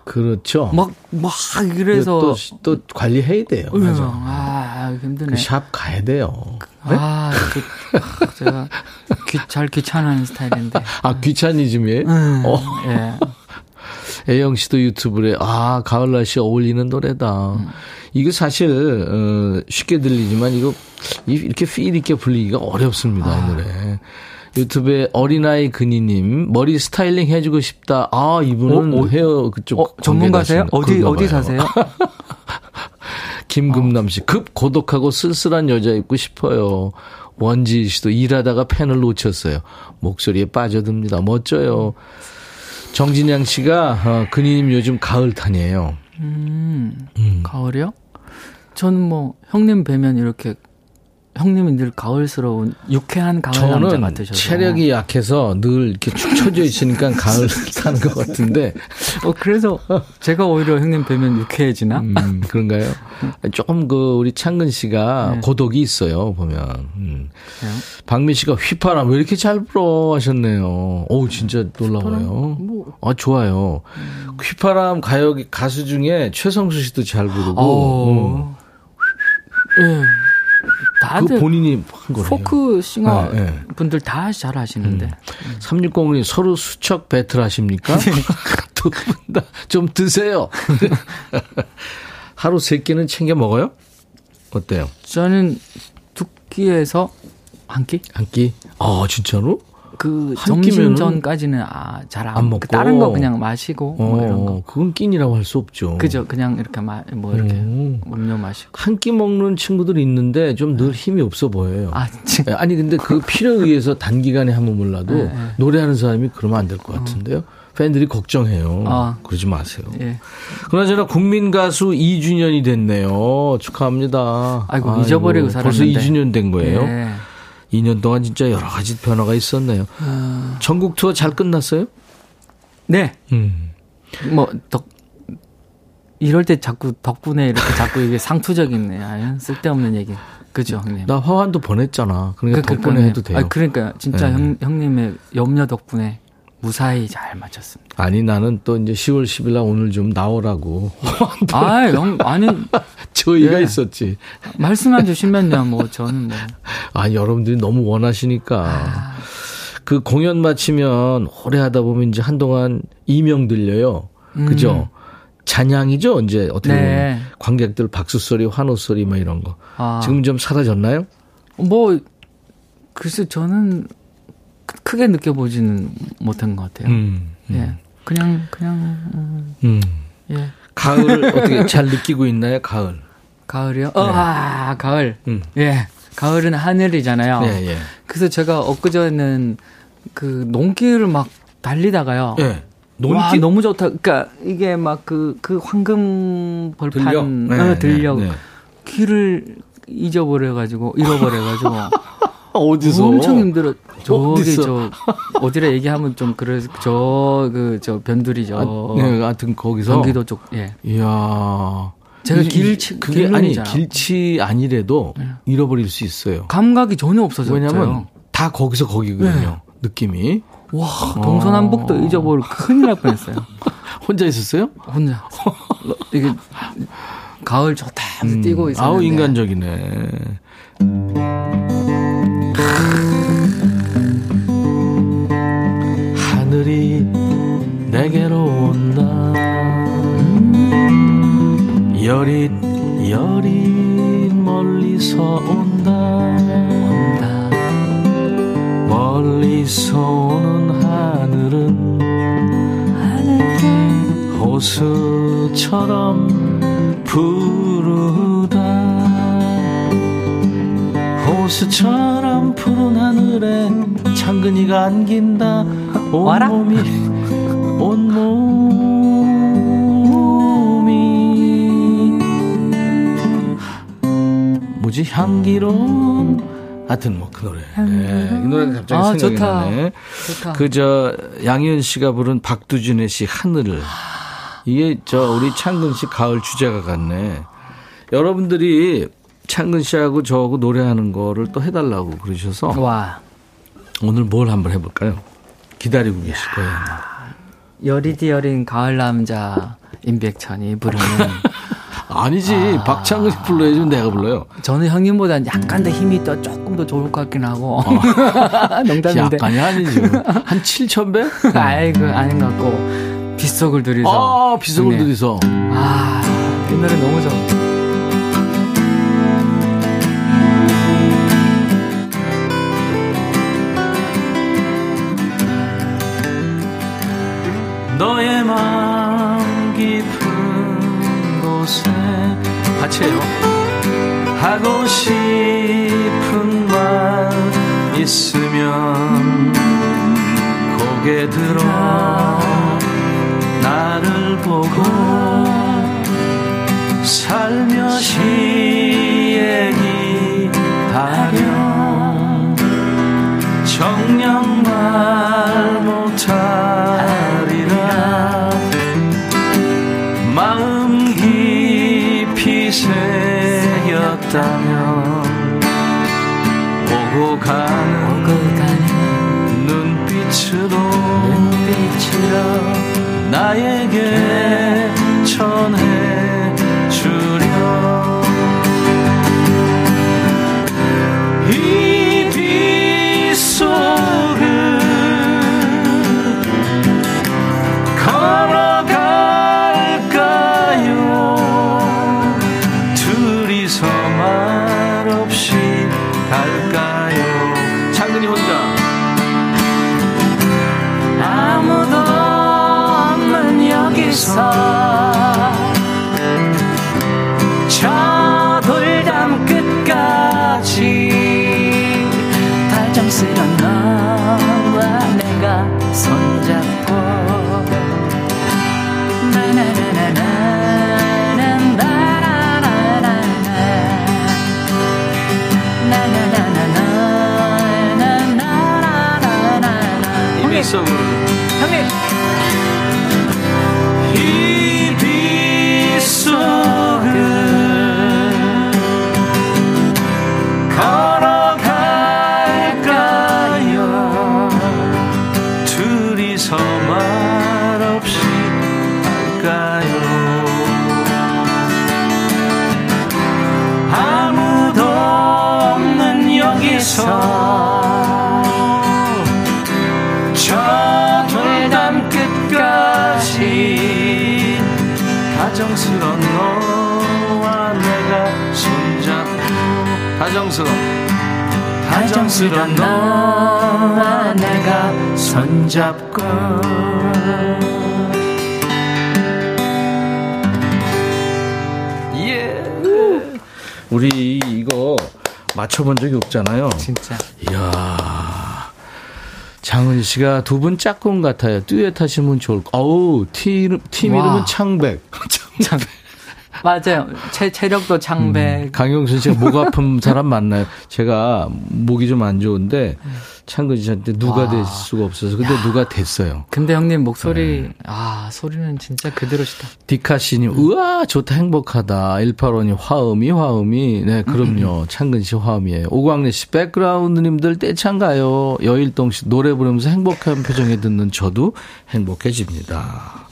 [SPEAKER 1] 그렇죠.
[SPEAKER 6] 막, 막, 이래서.
[SPEAKER 1] 또, 또 관리해야 돼요. 맞아.
[SPEAKER 6] 아, 힘드네.
[SPEAKER 1] 그 샵 가야 돼요.
[SPEAKER 6] 아, 그, 제가 귀, 잘 귀찮아하는 스타일인데.
[SPEAKER 1] 아, 귀차니즘이에요?
[SPEAKER 6] 음,
[SPEAKER 1] 어.
[SPEAKER 6] 예.
[SPEAKER 1] 애영 씨도 유튜브에, 아, 가을 날씨 어울리는 노래다. 이거 사실, 어, 쉽게 들리지만 이거, 이- 이렇게 필 있게 불리기가 어렵습니다,
[SPEAKER 6] 아.
[SPEAKER 1] 이 노래. 유튜브에 어린아이 근이님, 머리 스타일링 해주고 싶다. 아, 이분은
[SPEAKER 6] 어, 어?
[SPEAKER 1] 헤어 그쪽.
[SPEAKER 6] 어, 전문가세요? 어디, 어디. 사세요? (laughs)
[SPEAKER 1] 김금남 씨, 급 고독하고 쓸쓸한 여자 입고 싶어요. 원지 씨도 일하다가 펜을 놓쳤어요. 목소리에 빠져듭니다. 멋져요. 정진양 씨가, 어, 근희님 요즘 가을 탄이에요.
[SPEAKER 6] 음, 가을이요? 전 뭐, 형님 뵈면 이렇게, 형님이 늘 가을스러운, 유쾌한 가을 남자
[SPEAKER 1] 저는
[SPEAKER 6] 같으셔서.
[SPEAKER 1] 체력이 약해서 늘 이렇게 축 처져 있으니까 가을 (laughs) 타는 것 같은데,
[SPEAKER 6] 어, 그래서 제가 오히려 형님 뵈면 유쾌해지나?
[SPEAKER 1] 음, 그런가요? 조금 그, 우리 창근 씨가
[SPEAKER 6] 네.
[SPEAKER 1] 고독이 있어요, 보면. 음. 박민 씨가 휘파람 왜 이렇게 잘 불어 하셨네요. 오, 진짜 놀라워요.
[SPEAKER 6] 뭐.
[SPEAKER 1] 아, 좋아요. 휘파람 가요 가수 중에 최성수 씨도 잘 부르고. 음.
[SPEAKER 6] 어. 예.
[SPEAKER 1] 그
[SPEAKER 6] 다들
[SPEAKER 1] 본인이 한 거예요.
[SPEAKER 6] 포크 싱어
[SPEAKER 1] 네, 네.
[SPEAKER 6] 분들 다 잘 하시는데.
[SPEAKER 1] 3601님 서로 수척 배틀 하십니까?
[SPEAKER 6] 네. (laughs)
[SPEAKER 1] 두분 다 좀 드세요. (laughs) 하루 세 끼는 챙겨 먹어요? 어때요?
[SPEAKER 6] 저는 두 끼에서 한 끼?
[SPEAKER 1] 한 끼? 아, 진짜로? 그한
[SPEAKER 6] 점심 전까지는 아, 잘안
[SPEAKER 1] 안
[SPEAKER 6] 먹고. 다른 거 그냥 마시고 뭐 이런 거.
[SPEAKER 1] 어, 그건 끼니라고 할 수 없죠.
[SPEAKER 6] 그죠? 그냥 이렇게 마, 뭐 이렇게
[SPEAKER 1] 음.
[SPEAKER 6] 음료 마시고.
[SPEAKER 1] 한 끼 먹는 친구들이 있는데 좀 늘 힘이 없어 보여요.
[SPEAKER 6] 아, 진-
[SPEAKER 1] 예, 아니 근데 그 필요에 의해서 단기간에 하면 몰라도
[SPEAKER 6] 네, 네.
[SPEAKER 1] 노래하는 사람이 그러면 안 될 것 같은데요. 팬들이 걱정해요.
[SPEAKER 6] 아.
[SPEAKER 1] 그러지 마세요.
[SPEAKER 6] 예.
[SPEAKER 1] 그나저나 국민 가수 2주년이 됐네요. 축하합니다.
[SPEAKER 6] 아이고, 잊어버리고
[SPEAKER 1] 벌써
[SPEAKER 6] 살았는데.
[SPEAKER 1] 2주년 된 거예요.
[SPEAKER 6] 예.
[SPEAKER 1] 2년 동안 진짜 여러 가지 변화가 있었네요. 전국 투어 잘 끝났어요?
[SPEAKER 6] 네.
[SPEAKER 1] 음.
[SPEAKER 6] 뭐 덕 이럴 때 자꾸 덕분에 이렇게 자꾸 이게 상투적이네. 아유, 쓸데없는 얘기. 그죠, 형님.
[SPEAKER 1] 나 화환도 보냈잖아. 그러니까
[SPEAKER 6] 그- 그-
[SPEAKER 1] 덕분에
[SPEAKER 6] 그럼요.
[SPEAKER 1] 해도 돼요.
[SPEAKER 6] 아, 그러니까 진짜
[SPEAKER 1] 네.
[SPEAKER 6] 형, 형님의 염려 덕분에 무사히 잘 마쳤습니다.
[SPEAKER 1] 아니 나는 또 이제 10월 10일 날 오늘 좀 나오라고
[SPEAKER 6] 아, 형, 아니 (laughs)
[SPEAKER 1] 저희가
[SPEAKER 6] 예.
[SPEAKER 1] 있었지.
[SPEAKER 6] 말씀만 주시면요, 뭐 저는 뭐
[SPEAKER 1] 아, 여러분들이 너무 원하시니까.
[SPEAKER 6] 아.
[SPEAKER 1] 그 공연 마치면 오래 하다 보면 이제 한동안 이명 들려요. 그죠? 잔향이죠? 이제 어떻게 보면.
[SPEAKER 6] 음. 네.
[SPEAKER 1] 관객들 박수 소리, 환호 소리 뭐 이런 거.
[SPEAKER 6] 아.
[SPEAKER 1] 지금 좀 사라졌나요?
[SPEAKER 6] 뭐 글쎄 저는 크- 크게 느껴보지는 못한 것 같아요.
[SPEAKER 1] 음.
[SPEAKER 6] 예, 그냥 그냥 음,
[SPEAKER 1] 음.
[SPEAKER 6] 예,
[SPEAKER 1] 가을 어떻게 잘 느끼고 있나요? 가을.
[SPEAKER 6] 가을이요. 어, 아, 가을.
[SPEAKER 1] 음.
[SPEAKER 6] 예, 가을은 하늘이잖아요.
[SPEAKER 1] 예, 예.
[SPEAKER 6] 그래서 제가 엊그제는 그 농길을 막 달리다가요.
[SPEAKER 1] 예.
[SPEAKER 6] 논
[SPEAKER 1] 논길?
[SPEAKER 6] 너무 좋다. 그러니까 이게 막 그그 황금 벌판
[SPEAKER 1] 들녘? 네,
[SPEAKER 6] 어, 들녘
[SPEAKER 1] 네, 네.
[SPEAKER 6] 길을 잊어버려 가지고 잃어버려 가지고 (laughs)
[SPEAKER 1] 어디서?
[SPEAKER 6] 엄청 힘들어. 저기
[SPEAKER 1] 어디서?
[SPEAKER 6] 저 어디라 얘기하면 좀 그래 저그 저 변두리죠.
[SPEAKER 1] 아, 네, 하여튼 거기서
[SPEAKER 6] 경기도 쪽. 예.
[SPEAKER 1] 이야.
[SPEAKER 6] 제가
[SPEAKER 1] 이-
[SPEAKER 6] 길치-
[SPEAKER 1] 그게 아니. 길치 아니래도 잃어버릴 수 있어요.
[SPEAKER 6] 감각이 전혀 없어졌어요.
[SPEAKER 1] 왜냐면 다 거기서 거기거든요. 느낌이
[SPEAKER 6] 와 동서남북도 잊어버리고 큰일 날 뻔했어요. (laughs)
[SPEAKER 1] 혼자 있었어요?
[SPEAKER 6] 혼자 이게 가을 좋다 하면서 뛰고 있었는데
[SPEAKER 1] 아우 인간적이네. 하늘이 내게로 온다. 여릿 여릿 멀리서 온다.
[SPEAKER 6] 온다.
[SPEAKER 1] 멀리서 오는 하늘은 호수처럼 푸르다 호수처럼 푸른 하늘에 창근이가 안긴다
[SPEAKER 6] 와라.
[SPEAKER 1] 온몸이 온몸이 뭐지 향기로운 하여튼 뭐 그 노래 네, 이 노래가 갑자기
[SPEAKER 6] 아,
[SPEAKER 1] 생각이
[SPEAKER 6] 좋다.
[SPEAKER 1] 나네
[SPEAKER 6] 좋다.
[SPEAKER 1] 그저 양희은 씨가 부른 박두준의 시 하늘을 이게 저 우리 창근 씨 가을 주제가 같네. 여러분들이 창근 씨하고 저하고 노래하는 거를 또 해달라고 그러셔서
[SPEAKER 6] 와
[SPEAKER 1] 오늘 뭘 한번 해볼까요? 기다리고 계실 거예요.
[SPEAKER 6] 여리디 여린 가을 남자 임백천이 부르는 (laughs)
[SPEAKER 1] 아니지 박창근 씨 불러야지 내가 불러요.
[SPEAKER 6] 저는 형님보다 약간 더 힘이 더 조금 더 좋을 것 같긴 하고 (laughs) 농담인데
[SPEAKER 1] 약간이 아니지. 한 7천 배? (laughs)
[SPEAKER 6] 아이고 아닌 것 같고 빗속을 들이서
[SPEAKER 1] 아 비석을
[SPEAKER 6] 네.
[SPEAKER 1] 들이서.
[SPEAKER 6] 아이 노래 너무 좋아
[SPEAKER 1] 너의 마음 깊은 곳에 같이 해요. 하고 싶은 말 있으면 고개 들어 나를 보고 살며시 얘기하렴 정녕 말 이 빗속 다정스런 너와 내가 손잡고 예 우리 이거 맞춰본 적이 없잖아요.
[SPEAKER 8] 진짜.
[SPEAKER 1] 이야. 장은 씨가 두 분 짝꿍 같아요. 듀엣 하시면 좋을 거. 어우, 팀, 팀
[SPEAKER 8] 와.
[SPEAKER 1] 이름은 창백.
[SPEAKER 8] 참. 맞아요. 체, 체력도 창백.
[SPEAKER 1] 강용순 씨가 목 아픈 (laughs) 사람 많나요? 제가 목이 좀 안 좋은데 창근 씨한테 누가
[SPEAKER 8] 와.
[SPEAKER 1] 될 수가 없어서 근데 누가 됐어요.
[SPEAKER 8] 근데 형님 목소리,
[SPEAKER 1] 네.
[SPEAKER 8] 아, 소리는 진짜 그대로시다.
[SPEAKER 1] 디카 씨님, 우와, 좋다, 행복하다. 185님, 화음이, 화음이. 네, 그럼요. 창근 씨 화음이에요. 오광래 씨, 백그라운드님들 떼창 가요. 여일동 씨, 노래 부르면서 행복한 표정에 듣는 저도 행복해집니다.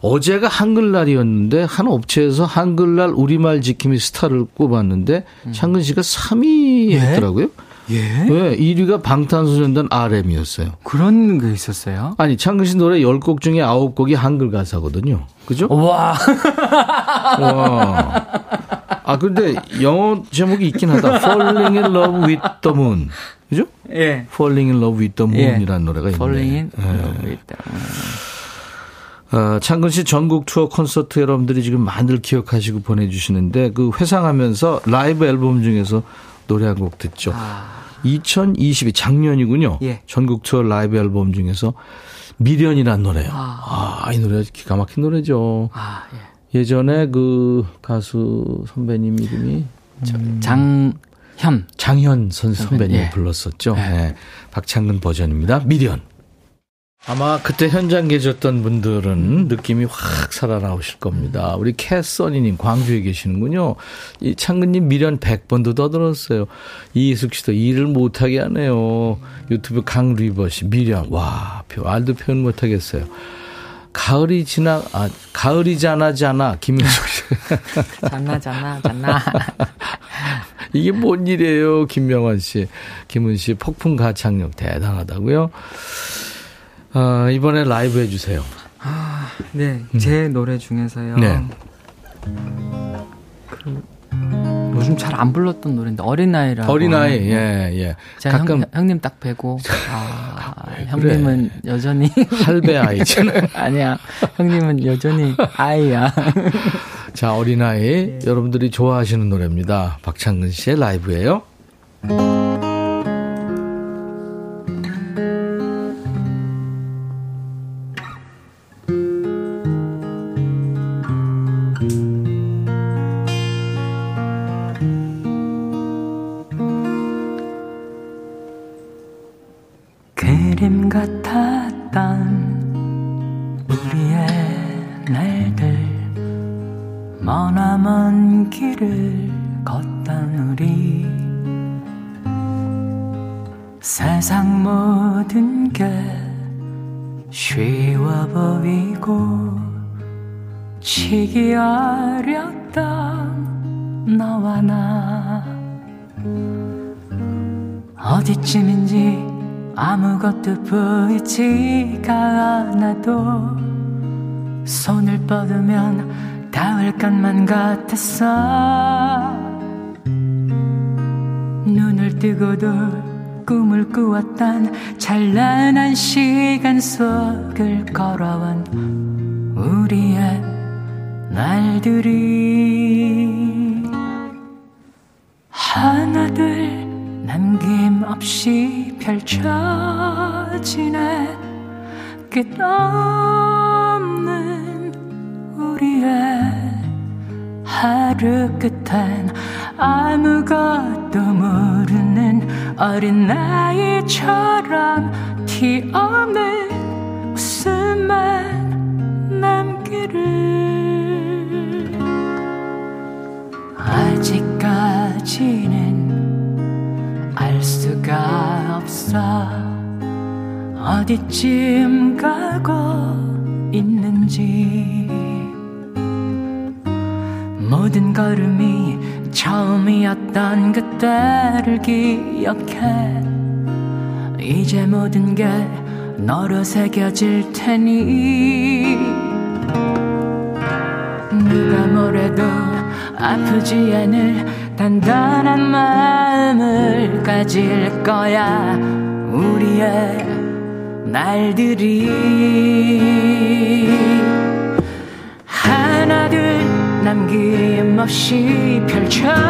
[SPEAKER 1] 어제가 한글날이었는데, 한 업체에서 한글날 우리말 지킴이 스타를 꼽았는데, 창근 씨가 3위
[SPEAKER 8] 예?
[SPEAKER 1] 했더라고요.
[SPEAKER 8] 예?
[SPEAKER 1] 네, 1위가 방탄소년단 RM이었어요.
[SPEAKER 8] 그런 게 있었어요?
[SPEAKER 1] 아니, 창근 씨 노래 10곡 중에 9곡이 한글 가사거든요. 그죠?
[SPEAKER 8] 와.
[SPEAKER 1] 와. 아, 근데 영어 제목이 있긴 하다. Falling in love with the moon. 그죠?
[SPEAKER 8] 예.
[SPEAKER 1] Falling in love with the moon이라는 노래가 있는데.
[SPEAKER 8] Falling in
[SPEAKER 1] 예.
[SPEAKER 8] love with the
[SPEAKER 1] 어, 창근 씨 전국 투어 콘서트 여러분들이 지금 많이들 기억하시고 보내주시는데 그 회상하면서 라이브 앨범 중에서 노래 한 곡 듣죠. 2022 작년이군요.
[SPEAKER 8] 예.
[SPEAKER 1] 전국 투어 라이브 앨범 중에서 미련이라는 노래요.
[SPEAKER 8] 아.
[SPEAKER 1] 아, 이 노래 기가 막힌 노래죠.
[SPEAKER 8] 아, 예.
[SPEAKER 1] 예전에 그 가수 선배님 이름이
[SPEAKER 8] 장현.
[SPEAKER 1] 장현 선 선배님이
[SPEAKER 8] 예.
[SPEAKER 1] 불렀었죠.
[SPEAKER 8] 네.
[SPEAKER 1] 네. 박창근 버전입니다. 미련. 아마 그때 현장 계셨던 분들은 느낌이 확 살아나오실 겁니다. 우리 캐서니님 광주에 계시는군요. 이 창근님 미련 100번도 더 들었어요. 이희숙 씨도 일을 못하게 하네요. 유튜브 강리버 씨 미련. 와, 표- 말도 표현 못하겠어요. 가을이 지나, 아, 가을이 자나자나, 김민숙 씨. (laughs)
[SPEAKER 8] 잖나, 잖나. (laughs)
[SPEAKER 1] 이게 뭔 일이에요, 김명환 씨. 김은 씨, 폭풍 가창력 대단하다고요? 아, 이번에 라이브 해주세요.
[SPEAKER 8] 아, 네. 제 노래 중에서요.
[SPEAKER 1] 네.
[SPEAKER 8] 그, 요즘 잘 안 불렀던 노래인데, 어린아이라고.
[SPEAKER 1] 어린아이, 예, 예.
[SPEAKER 8] 제가
[SPEAKER 1] 가끔
[SPEAKER 8] 형, 형님 딱 뵈고, (laughs) 아, 형님은 여전히. (laughs)
[SPEAKER 1] 할배 아이잖아요. (laughs)
[SPEAKER 8] 아니야. 형님은 여전히 아이야.
[SPEAKER 1] 자, 어린아이. 여러분들이 좋아하시는 노래입니다. 박창근 씨의 라이브예요
[SPEAKER 6] 세상 모든 게 쉬워 보이고 치기 어렸던 너와 나. 어디쯤인지 아무것도 보이지가 않아도 손을 뻗으면 닿을 것만 같았어. 눈을 뜨고도 꿈을 꾸었던 찬란한 시간 속을 걸어온 우리의 날들이. 하나둘 남김없이 펼쳐지네 끝없는 우리의 하루 끝엔 아무것도 모르는 어린 나이처럼 티 없는 웃음만 남기를. 아직까지는 알 수가 없어. 어디쯤 가고 있는지. 모든 걸음이 처음이었던 그때를 기억해. 이제 모든 게 너로 새겨질 테니. 누가 뭐래도 아프지 않을 단단한 마음을 가질 거야. 우리의 날들이. 하나 둘 남김없이 펼쳐지네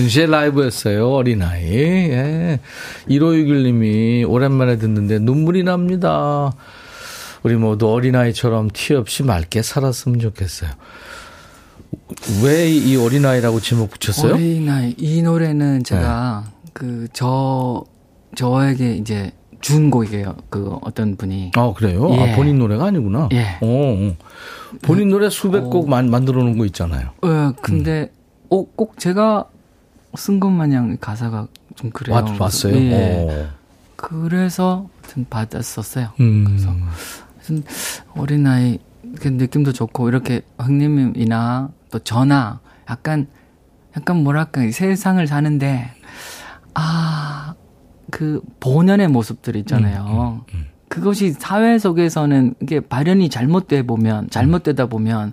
[SPEAKER 1] 박창근 씨의 라이브였어요. 어린아이. 예. 1561님이 오랜만에 듣는데 눈물이 납니다. 우리 모두 어린아이처럼 티 없이 맑게 살았으면 좋겠어요. 왜 이 어린아이라고 제목 붙였어요?
[SPEAKER 6] 어린아이 이 노래는 제가 그저 저에게 이제 준 곡이에요. 그 어떤 분이
[SPEAKER 1] 아, 그래요?
[SPEAKER 6] 예.
[SPEAKER 1] 아, 본인 노래가 아니구나.
[SPEAKER 6] 예.
[SPEAKER 1] 어, 어. 본인 노래 수백 곡 만, 만들어 놓은 거 있잖아요.
[SPEAKER 6] 어, 근데 어, 꼭 제가 쓴 것 마냥 가사가 좀 그래요.
[SPEAKER 1] 왔, 왔어요?
[SPEAKER 6] 예.
[SPEAKER 1] 어.
[SPEAKER 6] 그래서 하여튼 받았었어요.
[SPEAKER 1] 음.
[SPEAKER 6] 그래서 하여튼 어린아이 그 느낌도 좋고 이렇게 형님이나 또 저나 약간 약간 뭐랄까 이 세상을 사는데 아 그 본연의 모습들 있잖아요.
[SPEAKER 1] 음,
[SPEAKER 6] 그것이 사회 속에서는 이게 발현이 잘못돼 보면 잘못되다 보면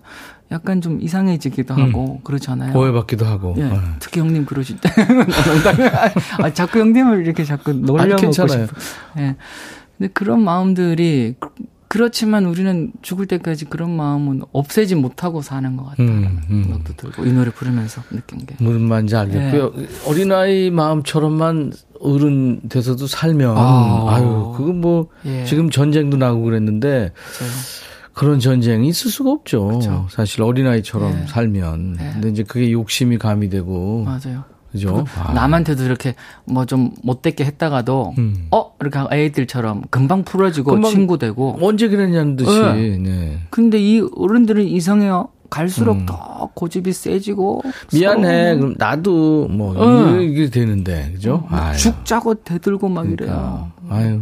[SPEAKER 6] 약간 좀 이상해지기도 하고 그렇잖아요.
[SPEAKER 1] 음. 오해받기도 하고.
[SPEAKER 6] 예,
[SPEAKER 1] 어.
[SPEAKER 6] 특히 형님 그러실 때. (laughs) 아, 자꾸 형님을 이렇게 자꾸 놀려먹고
[SPEAKER 1] 괜찮아요.
[SPEAKER 6] 싶어. 예. 근데 그런 마음들이 그- 그렇지만 우리는 죽을 때까지 그런 마음은 없애지 못하고 사는 것 같다는
[SPEAKER 1] 음, 음.
[SPEAKER 6] 생각도 들고 이 노래 부르면서 느낀 게.
[SPEAKER 1] 무슨 말인지 알겠고요.
[SPEAKER 6] 예.
[SPEAKER 1] 어린아이 마음처럼만 어른 돼서도 살면,
[SPEAKER 6] 아.
[SPEAKER 1] 아. 유 그건 뭐,
[SPEAKER 6] 예.
[SPEAKER 1] 지금 전쟁도 나고 그랬는데,
[SPEAKER 6] 맞아요.
[SPEAKER 1] 그런 전쟁이 있을 수가 없죠.
[SPEAKER 6] 그쵸.
[SPEAKER 1] 사실 어린아이처럼
[SPEAKER 6] 예.
[SPEAKER 1] 살면.
[SPEAKER 6] 예.
[SPEAKER 1] 근데 이제 그게 욕심이 가미되고.
[SPEAKER 6] 맞아요.
[SPEAKER 1] 그죠? 아.
[SPEAKER 6] 남한테도 이렇게 뭐 좀 못되게 했다가도
[SPEAKER 1] 음.
[SPEAKER 6] 어 이렇게 애들처럼 금방 풀어지고
[SPEAKER 1] 금방
[SPEAKER 6] 친구 되고
[SPEAKER 1] 언제 그랬냐는 듯이.
[SPEAKER 6] 예.
[SPEAKER 1] 네.
[SPEAKER 6] 근데 이 어른들은 이상해요. 갈수록
[SPEAKER 1] 음.
[SPEAKER 6] 더 고집이 세지고
[SPEAKER 1] 미안해. 그럼 나도 뭐,
[SPEAKER 6] 어.
[SPEAKER 1] 이게 되는데. 그죠?
[SPEAKER 6] 막
[SPEAKER 1] 아유.
[SPEAKER 6] 죽 짜고 대들고 막
[SPEAKER 1] 그러니까.
[SPEAKER 6] 이래요.
[SPEAKER 1] 아유.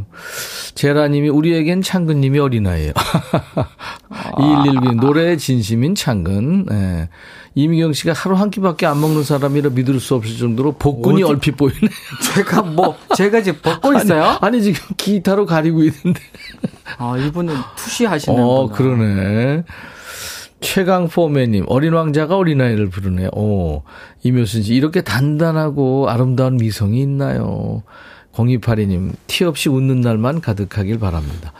[SPEAKER 1] 제라님이 우리에겐 창근님이 어린아이예요. (laughs) 2119 노래의 진심인 창근. 예. 이미경 씨가 하루 한 끼밖에 안 먹는 사람이라 믿을 수 없을 정도로 복근이
[SPEAKER 6] 어디-
[SPEAKER 1] 얼핏 보이네. (laughs)
[SPEAKER 6] 제가 뭐 제가 지금 벗고 있어요?
[SPEAKER 1] 아니, 아니, 지금 기타로 가리고 있는데.
[SPEAKER 6] 아 이분은 투시하시는
[SPEAKER 1] 어,
[SPEAKER 6] 분.
[SPEAKER 1] 그러네. 최강 포매님, 어린 왕자가 어린아이를 부르네. 오, 이묘순 씨, 이렇게 단단하고 아름다운 미성이 있나요? 0282님, 티 없이 웃는 날만 가득하길 바랍니다.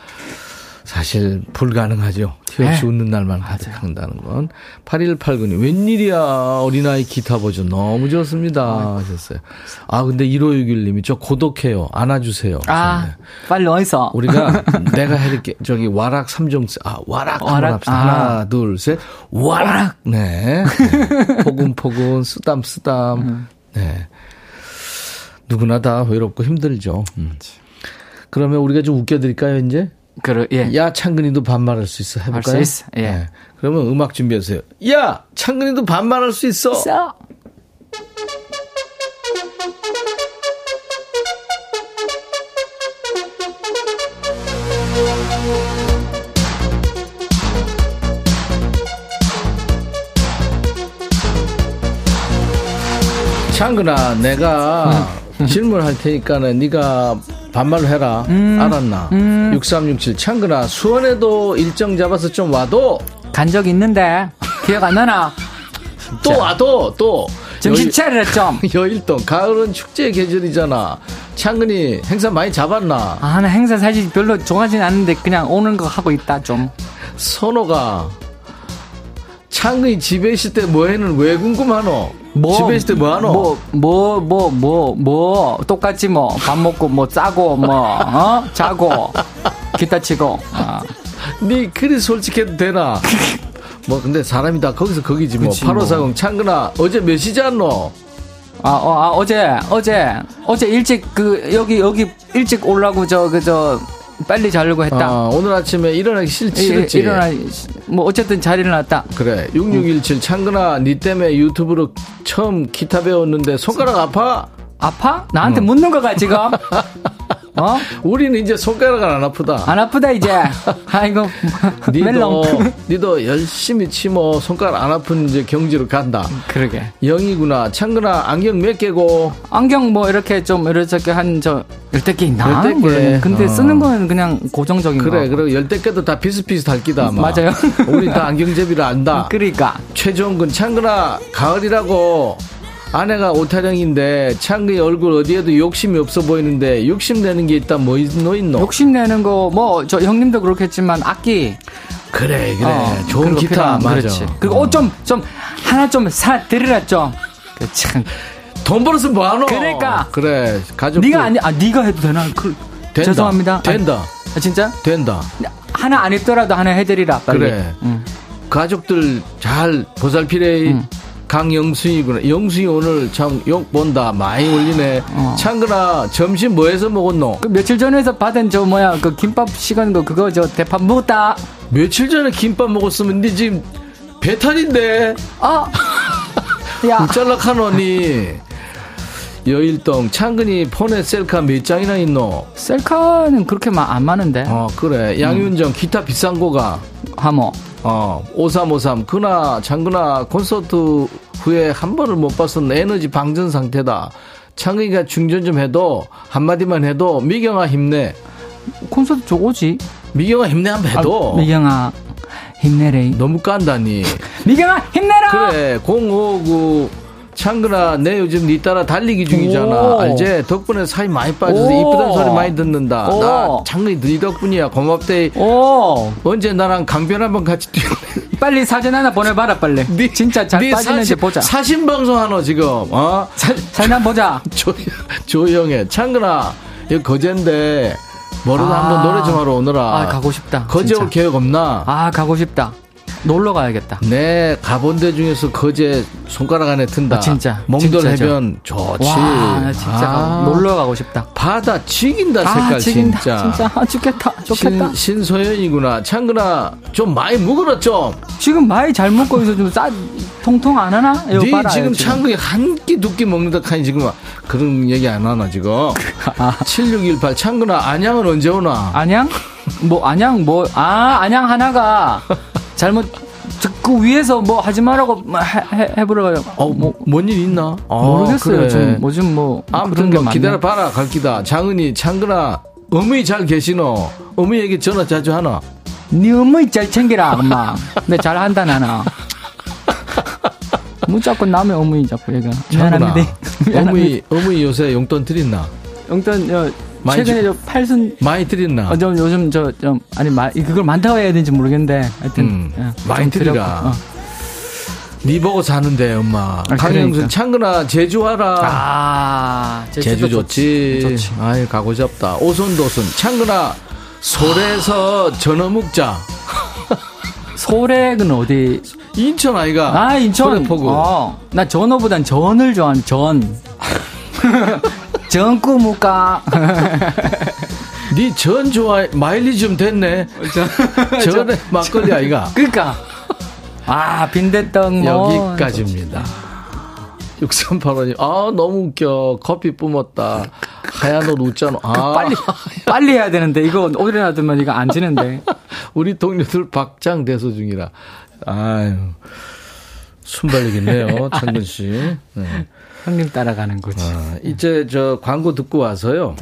[SPEAKER 1] 사실 불가능하죠. 티 없이
[SPEAKER 6] 네.
[SPEAKER 1] 웃는 날만 가득한다는 건. 8189님, 웬일이야. 어린아이 기타 버전 너무 좋습니다. 하셨어요. 아, 근데 1561님이 저 고독해요. 안아주세요.
[SPEAKER 6] 아
[SPEAKER 1] 하셨네요.
[SPEAKER 6] 빨리 어디서?
[SPEAKER 1] 우리가 (laughs) 내가 해줄게. 저기 와락 3종 아 와락
[SPEAKER 6] 와락,
[SPEAKER 1] 합시다.
[SPEAKER 6] 아.
[SPEAKER 1] 하나 둘 셋. 와락. 네. 네. 포근포근 쓰담 쓰담.
[SPEAKER 6] 음.
[SPEAKER 1] 네. 누구나 다 외롭고 힘들죠. 음. 그러면 우리가 좀 웃겨드릴까요 이제?
[SPEAKER 6] 그래 예.
[SPEAKER 1] 야 창근이도 반말할 수 있어 해볼까요?
[SPEAKER 6] 수 있어, 예.
[SPEAKER 1] 네. 그러면 음악 준비하세요. 야 창근이도 반말할 수 있어.
[SPEAKER 6] 써.
[SPEAKER 1] 창근아, 내가 (laughs) 질문할 테니까는 네가 반말로 해라. 알았나? 6367 창근아, 수원에도 일정 잡아서 좀 와도
[SPEAKER 6] 간 적 있는데 기억 안 나나?
[SPEAKER 1] 또 와도 또
[SPEAKER 6] 정신 차려라 좀.
[SPEAKER 1] 여- (laughs) 여일동 가을은 축제 계절이잖아. 창근이 행사 많이 잡았나?
[SPEAKER 6] 아, 나 행사 사실 별로 좋아하진 않는데 그냥 오는 거 하고 있다 좀.
[SPEAKER 1] 선호가 창근이 집에 있을 때 뭐해는 왜 궁금하노? 집에 있을 때 뭐하노?
[SPEAKER 6] 뭐, 뭐, 뭐, 뭐, 뭐, 똑같지 뭐. 밥 먹고, 뭐, 싸고, 뭐, 어? 자고, 기타 치고. 아.
[SPEAKER 1] 네 그리 솔직해도 되나? (laughs) 뭐 근데 사람이 다 거기서 거기지 뭐.
[SPEAKER 6] 그치,
[SPEAKER 1] 8540 창근아 어제 몇 시지 않노?
[SPEAKER 6] 아, 어, 아, 어제, 어제, 어제 일찍, 그, 여기, 여기, 일찍 올라고, 저, 그, 저, 빨리 자려고 했다.
[SPEAKER 1] 아, 오늘 아침에 일어나기 싫,
[SPEAKER 6] 이-
[SPEAKER 1] 싫었지?
[SPEAKER 6] 일어나, 뭐, 어쨌든 잘 일어났다.
[SPEAKER 1] 그래 6617 창근아 니 때문에 유튜브로 처음 기타 배웠는데 손가락 아파?
[SPEAKER 6] 아파? 나한테 묻는 거가, 지금? (laughs) 어? (laughs)
[SPEAKER 1] 우리는 이제 손가락은 안 아프다.
[SPEAKER 6] 안 아프다, 이제. (laughs) 아이고,
[SPEAKER 1] 니도. (laughs) 니도 열심히 치모 손가락 안 아픈 이제 경지로 간다.
[SPEAKER 6] 그러게.
[SPEAKER 1] 영이구나. 창근아 안경 몇 개고?
[SPEAKER 6] 안경 뭐 이렇게 좀 이렇게 한저 열대 개 있나?
[SPEAKER 1] 열댓 개.
[SPEAKER 6] 근데
[SPEAKER 1] 어.
[SPEAKER 6] 쓰는 거는 그냥 고정적인
[SPEAKER 1] 그래,
[SPEAKER 6] 거.
[SPEAKER 1] 그래. 열대 개도 다 비슷비슷할 기다 아마.
[SPEAKER 6] 맞아요.
[SPEAKER 1] 우리 다 안경제비를 안다.
[SPEAKER 6] 그러니까
[SPEAKER 1] 최종근 창근아 가을이라고 아내가 오타령인데 창근이 얼굴 어디에도 욕심이 없어 보이는데 욕심 내는 게 있다 뭐 있노 있노?
[SPEAKER 6] 욕심 내는 거 뭐 저 형님도 그렇겠지만 악기
[SPEAKER 1] 그래 그래
[SPEAKER 6] 어,
[SPEAKER 1] 좋은 기타
[SPEAKER 6] 필요한-
[SPEAKER 1] 맞아.
[SPEAKER 6] 그렇지. 그리고 옷좀좀 하나 좀 사 드리라 좀. 그 참.
[SPEAKER 1] 돈 벌어서 뭐하노?
[SPEAKER 6] 그러니까.
[SPEAKER 1] 그래 가족.
[SPEAKER 6] 네가 아니 아 네가 해도 되나? 그,
[SPEAKER 1] 된다.
[SPEAKER 6] 죄송합니다.
[SPEAKER 1] 된다.
[SPEAKER 6] 아, 진짜?
[SPEAKER 1] 된다.
[SPEAKER 6] 하나 안 입더라도 하나 해드리라 빨리.
[SPEAKER 1] 그래.
[SPEAKER 6] 응.
[SPEAKER 1] 가족들 잘 보살피래.
[SPEAKER 6] 응.
[SPEAKER 1] 강영수이구나. 영수이 오늘 참 욕 본다. 많이 올리네.
[SPEAKER 6] 어.
[SPEAKER 1] 창근아 점심 뭐 해서 먹었노?
[SPEAKER 6] 그 며칠 전에서 받은 저 뭐야 그 김밥 시간 거 그거 저 대파 먹었다.
[SPEAKER 1] 며칠 전에 김밥 먹었으면 니 지금 배탈인데.
[SPEAKER 6] 아. (laughs) 야.
[SPEAKER 1] 짤락하노니 여일동 창근이 폰에 셀카 몇 장이나 있노?
[SPEAKER 6] 셀카는 그렇게 마, 안 많은데.
[SPEAKER 1] 어 그래 양윤정 기타 비싼 거가
[SPEAKER 6] 하모.
[SPEAKER 1] 어 5353 그나 창근아 콘서트 후에 한 번을 못 봤던 에너지 방전 상태다 창근이가 충전 좀 해도 한마디만 해도 미경아 힘내
[SPEAKER 6] 콘서트 저거지.
[SPEAKER 1] 미경아 힘내 한번 해도
[SPEAKER 6] 아, 미경아 힘내래.
[SPEAKER 1] 너무 깐다니 (laughs)
[SPEAKER 6] 미경아 힘내라.
[SPEAKER 1] 그래 059 창근아 내 요즘 니 따라 달리기 중이잖아
[SPEAKER 6] 오.
[SPEAKER 1] 알제 덕분에 살이 많이 빠져서
[SPEAKER 6] 오.
[SPEAKER 1] 이쁘다는 소리 많이 듣는다
[SPEAKER 6] 오.
[SPEAKER 1] 나 창근이 네 덕분이야 고맙대
[SPEAKER 6] 오.
[SPEAKER 1] 언제 나랑 강변 한번 같이 뛰어 (laughs)
[SPEAKER 6] 빨리 사진 하나 보내봐라 빨리.
[SPEAKER 1] 네,
[SPEAKER 6] 진짜 잘
[SPEAKER 1] 네
[SPEAKER 6] 빠지는지
[SPEAKER 1] 사신-
[SPEAKER 6] 보자.
[SPEAKER 1] 사신 방송 하노 지금 어
[SPEAKER 6] 사, 사진 한번 보자. (laughs)
[SPEAKER 1] 조, 조영애 창근아 이거 거제인데 뭐라도
[SPEAKER 6] 아.
[SPEAKER 1] 한번 노래 좀 하러 오너라
[SPEAKER 6] 아 가고 싶다.
[SPEAKER 1] 거제. 올 계획 없나
[SPEAKER 6] 아 가고 싶다. 놀러 가야겠다.
[SPEAKER 1] 네 가본 데 중에서 거제 손가락 안에 든다
[SPEAKER 6] 아, 진짜.
[SPEAKER 1] 몽돌
[SPEAKER 6] 진짜죠.
[SPEAKER 1] 해변 좋지
[SPEAKER 6] 와, 나 진짜
[SPEAKER 1] 아,
[SPEAKER 6] 놀러 가고 싶다.
[SPEAKER 1] 바다 죽인다 색깔
[SPEAKER 6] 아, 죽인다.
[SPEAKER 1] 진짜
[SPEAKER 6] 진짜. 아, 좋겠다. 좋겠다.
[SPEAKER 1] 신, 신소연이구나 창근아 좀 많이 묵어라 좀
[SPEAKER 6] 지금 많이 잘 먹고 있어. 좀 싸, 통통 안 하나?
[SPEAKER 1] 네. 지금
[SPEAKER 6] 이거
[SPEAKER 1] 창근이 한 끼 두 끼 먹는다 카니 지금 그런 얘기 안 하나 지금 (laughs)
[SPEAKER 6] 아.
[SPEAKER 1] 7618 창근아 안양은 언제 오나
[SPEAKER 6] 안양? 뭐, 안양, 뭐, 아, 안양 하나가 잘못, 저, 그 위에서 뭐 하지 말라고 뭐 해, 해, 해보려고.
[SPEAKER 1] 어, 뭐, 뭔 일 있나? 아,
[SPEAKER 6] 모르겠어요.
[SPEAKER 1] 그래.
[SPEAKER 6] 좀, 뭐좀 뭐.
[SPEAKER 1] 아무튼
[SPEAKER 6] 그런
[SPEAKER 1] 게뭐
[SPEAKER 6] 많네.
[SPEAKER 1] 기다려 봐라, 갈 기다. 장은이, 창근아, 어머니 잘 계시노? 어머니에게 전화 자주 하나?
[SPEAKER 6] 네 어머니 잘 챙기라, 엄마. 내 잘 한다, 나는. 뭐 자꾸 남의 어머니 자꾸.
[SPEAKER 1] 창근아,
[SPEAKER 6] 미안합니다.
[SPEAKER 1] 어머니, 어머니 요새 용돈 드렸나?
[SPEAKER 6] 용돈, 저,
[SPEAKER 1] 많이
[SPEAKER 6] 최근에
[SPEAKER 1] 주-
[SPEAKER 6] 저 팔순,
[SPEAKER 1] 많이 드렸나?
[SPEAKER 6] 어, 좀 요즘 저, 좀, 아니, 마, 그걸 많다고 해야 되는지 모르겠는데. 하여튼.
[SPEAKER 1] 음,
[SPEAKER 6] 예,
[SPEAKER 1] 많이 드리라.
[SPEAKER 6] 어.
[SPEAKER 1] 네 보고 사는데, 엄마.
[SPEAKER 6] 아,
[SPEAKER 1] 강영순,
[SPEAKER 6] 그러니까.
[SPEAKER 1] 창근아, 제주 와라.
[SPEAKER 6] 아,
[SPEAKER 1] 제주 좋지.
[SPEAKER 6] 좋지.
[SPEAKER 1] 아이, 가고 싶다. 오손도손. 창근아, 솔에서 전어 묵자.
[SPEAKER 6] 소래는 (laughs) 어디?
[SPEAKER 1] 인천 아이가.
[SPEAKER 6] 아, 인천.
[SPEAKER 1] 소래포구.
[SPEAKER 6] 어, 나 전어보단 전을 좋아하는 전. (laughs) 전구 묵까.
[SPEAKER 1] 니전 좋아해. 마일리지 좀 됐네. 전에 막걸리 아이가.
[SPEAKER 6] 그니까. 아, 빈대떡 뭐.
[SPEAKER 1] 여기까지입니다. 6385님, 아, 너무 웃겨. 커피 뿜었다. 하얀 옷 웃잖아. 아,
[SPEAKER 6] 그 빨리, 빨리 해야 되는데, 이거 오래 놔두면 이거 안 지는데. (laughs)
[SPEAKER 1] 우리 동료들 박장 대소 중이라. 아유. 순발력 있네요, (laughs) 창근 씨. 네.
[SPEAKER 6] 형님 따라가는 거지.
[SPEAKER 1] 아, 이제 저 광고 듣고 와서요.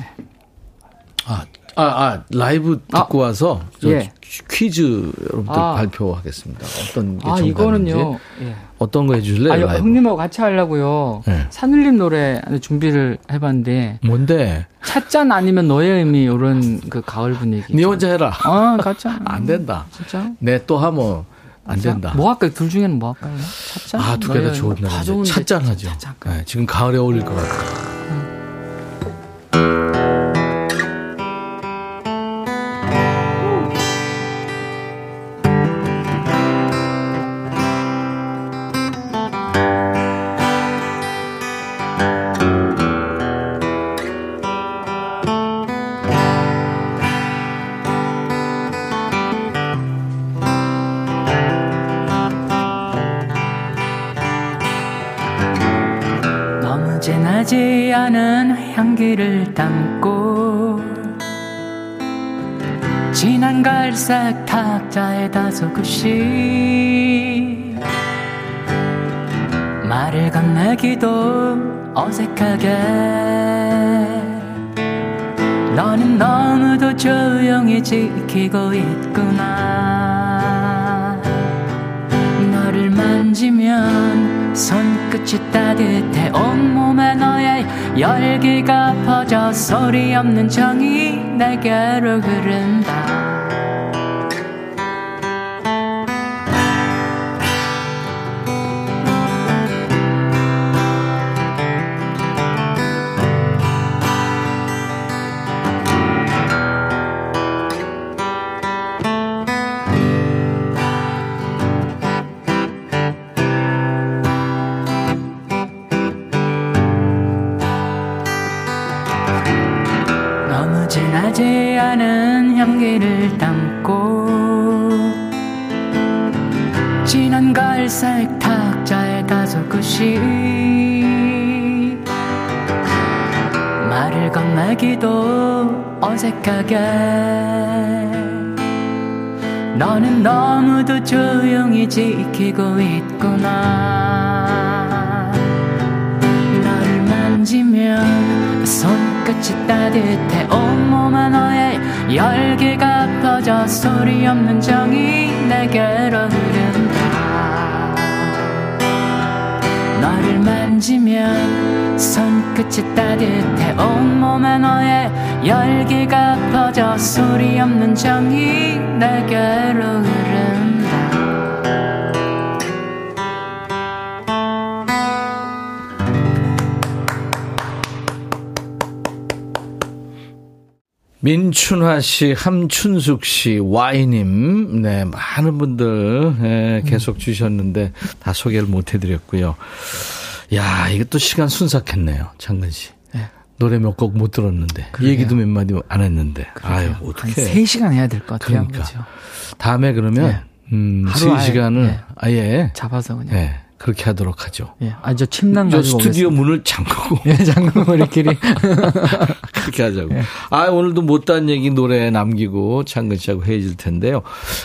[SPEAKER 1] 아, 아, 아 라이브 듣고 와서 저
[SPEAKER 6] 예.
[SPEAKER 1] 퀴즈 여러분들
[SPEAKER 6] 아.
[SPEAKER 1] 발표하겠습니다. 어떤 게
[SPEAKER 6] 아,
[SPEAKER 1] 정답인지.
[SPEAKER 6] 이거는요. 예.
[SPEAKER 1] 어떤 거 해주실래요?
[SPEAKER 6] 아,
[SPEAKER 1] 라이브?
[SPEAKER 6] 형님하고 같이 하려고요.
[SPEAKER 1] 네.
[SPEAKER 6] 산울림 노래 준비를 해봤는데,
[SPEAKER 1] 뭔데?
[SPEAKER 6] 찻잔 아니면 너의 의미, 이런 그 가을 분위기.
[SPEAKER 1] 니 혼자 해라.
[SPEAKER 6] 어, 같이. 하면.
[SPEAKER 1] 안 된다.
[SPEAKER 6] 진짜?
[SPEAKER 1] 내또 하면 안 된다.
[SPEAKER 9] 뭐 할까요? 둘 중에는 뭐 할까요? 찻잔?
[SPEAKER 1] 아, 두 개 다 좋은.
[SPEAKER 9] 좋은데
[SPEAKER 1] 찻잔 하죠.
[SPEAKER 9] 찻잔.
[SPEAKER 1] 네, 지금 가을에 어울릴 것 같아요.
[SPEAKER 6] 향기를 담고 진한 갈색 탁자에 다소곳이 말을 건네기도 어색하게. 너는 너무도 조용히 지키고 있구나. 너를 만지면 손끝이 따뜻해 온몸에 너의 열기가 퍼져 소리 없는 정이 내게로 흐른 어색하게 너는 너무도 조용히 지키고 있구나. 너를 만지면 그 손끝이 따뜻해. 온몸에 너의 열기가 퍼져 소리 없는 정이 내게로 흐른다 만지면 손끝이 따뜻해 온몸에 너의 열기가 퍼져 소리 없는 정이 내게로 흐른다
[SPEAKER 1] 민춘화 씨, 함춘숙 씨, 와이님, 네, 많은 분들, 예, 계속 주셨는데, 다 소개를 못 해드렸고요. 야, 이것도 시간 순삭했네요, 장근 씨. 노래 몇 곡 못 들었는데, 얘기도 몇 마디 안 했는데, 아유,
[SPEAKER 9] 한
[SPEAKER 1] 어떡해.
[SPEAKER 9] 3시간 해야 될 것 같아요.
[SPEAKER 1] 그러니까.
[SPEAKER 9] 그죠?
[SPEAKER 1] 다음에 그러면,
[SPEAKER 9] 네.
[SPEAKER 1] 음,
[SPEAKER 9] 하루
[SPEAKER 1] 세
[SPEAKER 9] 아예,
[SPEAKER 1] 시간을
[SPEAKER 9] 네.
[SPEAKER 1] 아예,
[SPEAKER 9] 잡아서 그냥.
[SPEAKER 1] 네, 그렇게 하도록 하죠.
[SPEAKER 9] 예. 아, 저 침낭
[SPEAKER 1] 저
[SPEAKER 9] 가지고
[SPEAKER 1] 스튜디오
[SPEAKER 9] 오겠습니다.
[SPEAKER 1] 문을 잠그고.
[SPEAKER 9] 예, 잠깐 우리끼리. (laughs)
[SPEAKER 1] 그렇게 하자고. 아, 오늘도 못다한 얘기 노래 남기고 창근 씨하고 헤어질 텐데요.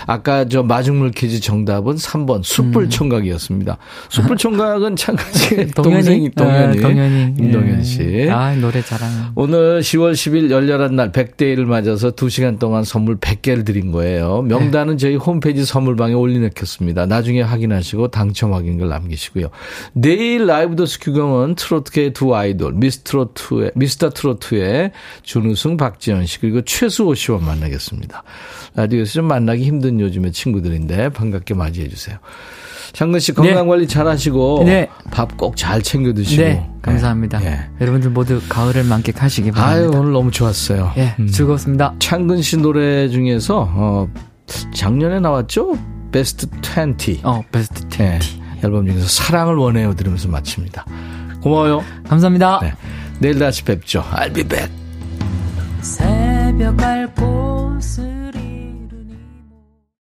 [SPEAKER 1] 아까 저 마중물 퀴즈 정답은 3번 숯불 총각이었습니다. 숯불 (laughs) 총각은 창근 씨 동생이 동현이.
[SPEAKER 9] 아, 동현이.
[SPEAKER 1] 임동현
[SPEAKER 9] 예.
[SPEAKER 1] 씨.
[SPEAKER 9] 아, 노래 잘하는.
[SPEAKER 1] 오늘 10월 10일 열렬한 날 100데이를 맞아서 2시간 동안 선물 100개를 드린 거예요. 명단은 저희 홈페이지 선물방에 올려놓겠습니다. 나중에 확인하시고 당첨 확인글 남 기시고요. 내일 라이브 더스 규경은 트로트계의 두 아이돌 미스트로트의 미스터 트로트의 준우승 박지현 씨 그리고 최수호 씨와 만나겠습니다. 라디오에서 좀 만나기 힘든 요즘의 친구들인데 반갑게 맞이해 주세요. 장근 씨 건강 관리 잘 하시고
[SPEAKER 9] 네.
[SPEAKER 1] 밥 꼭 잘 챙겨 드시고
[SPEAKER 9] 네, 감사합니다.
[SPEAKER 1] 예.
[SPEAKER 9] 여러분들 모두 가을을 만끽하시기
[SPEAKER 1] 아유
[SPEAKER 9] 바랍니다.
[SPEAKER 1] 오늘 너무 좋았어요.
[SPEAKER 9] 예,
[SPEAKER 1] 음.
[SPEAKER 9] 즐거웠습니다.
[SPEAKER 1] 창근 씨 노래 중에서 어 작년에 나왔죠? 베스트 20.
[SPEAKER 9] 어, 베스트 20.
[SPEAKER 1] 네, 앨범 중에서 사랑을 원해요 들으면서 마칩니다. 고마워요.
[SPEAKER 9] 감사합니다.
[SPEAKER 1] 네. 내일 다시 뵙죠. I'll be back.
[SPEAKER 6] 새벽 알고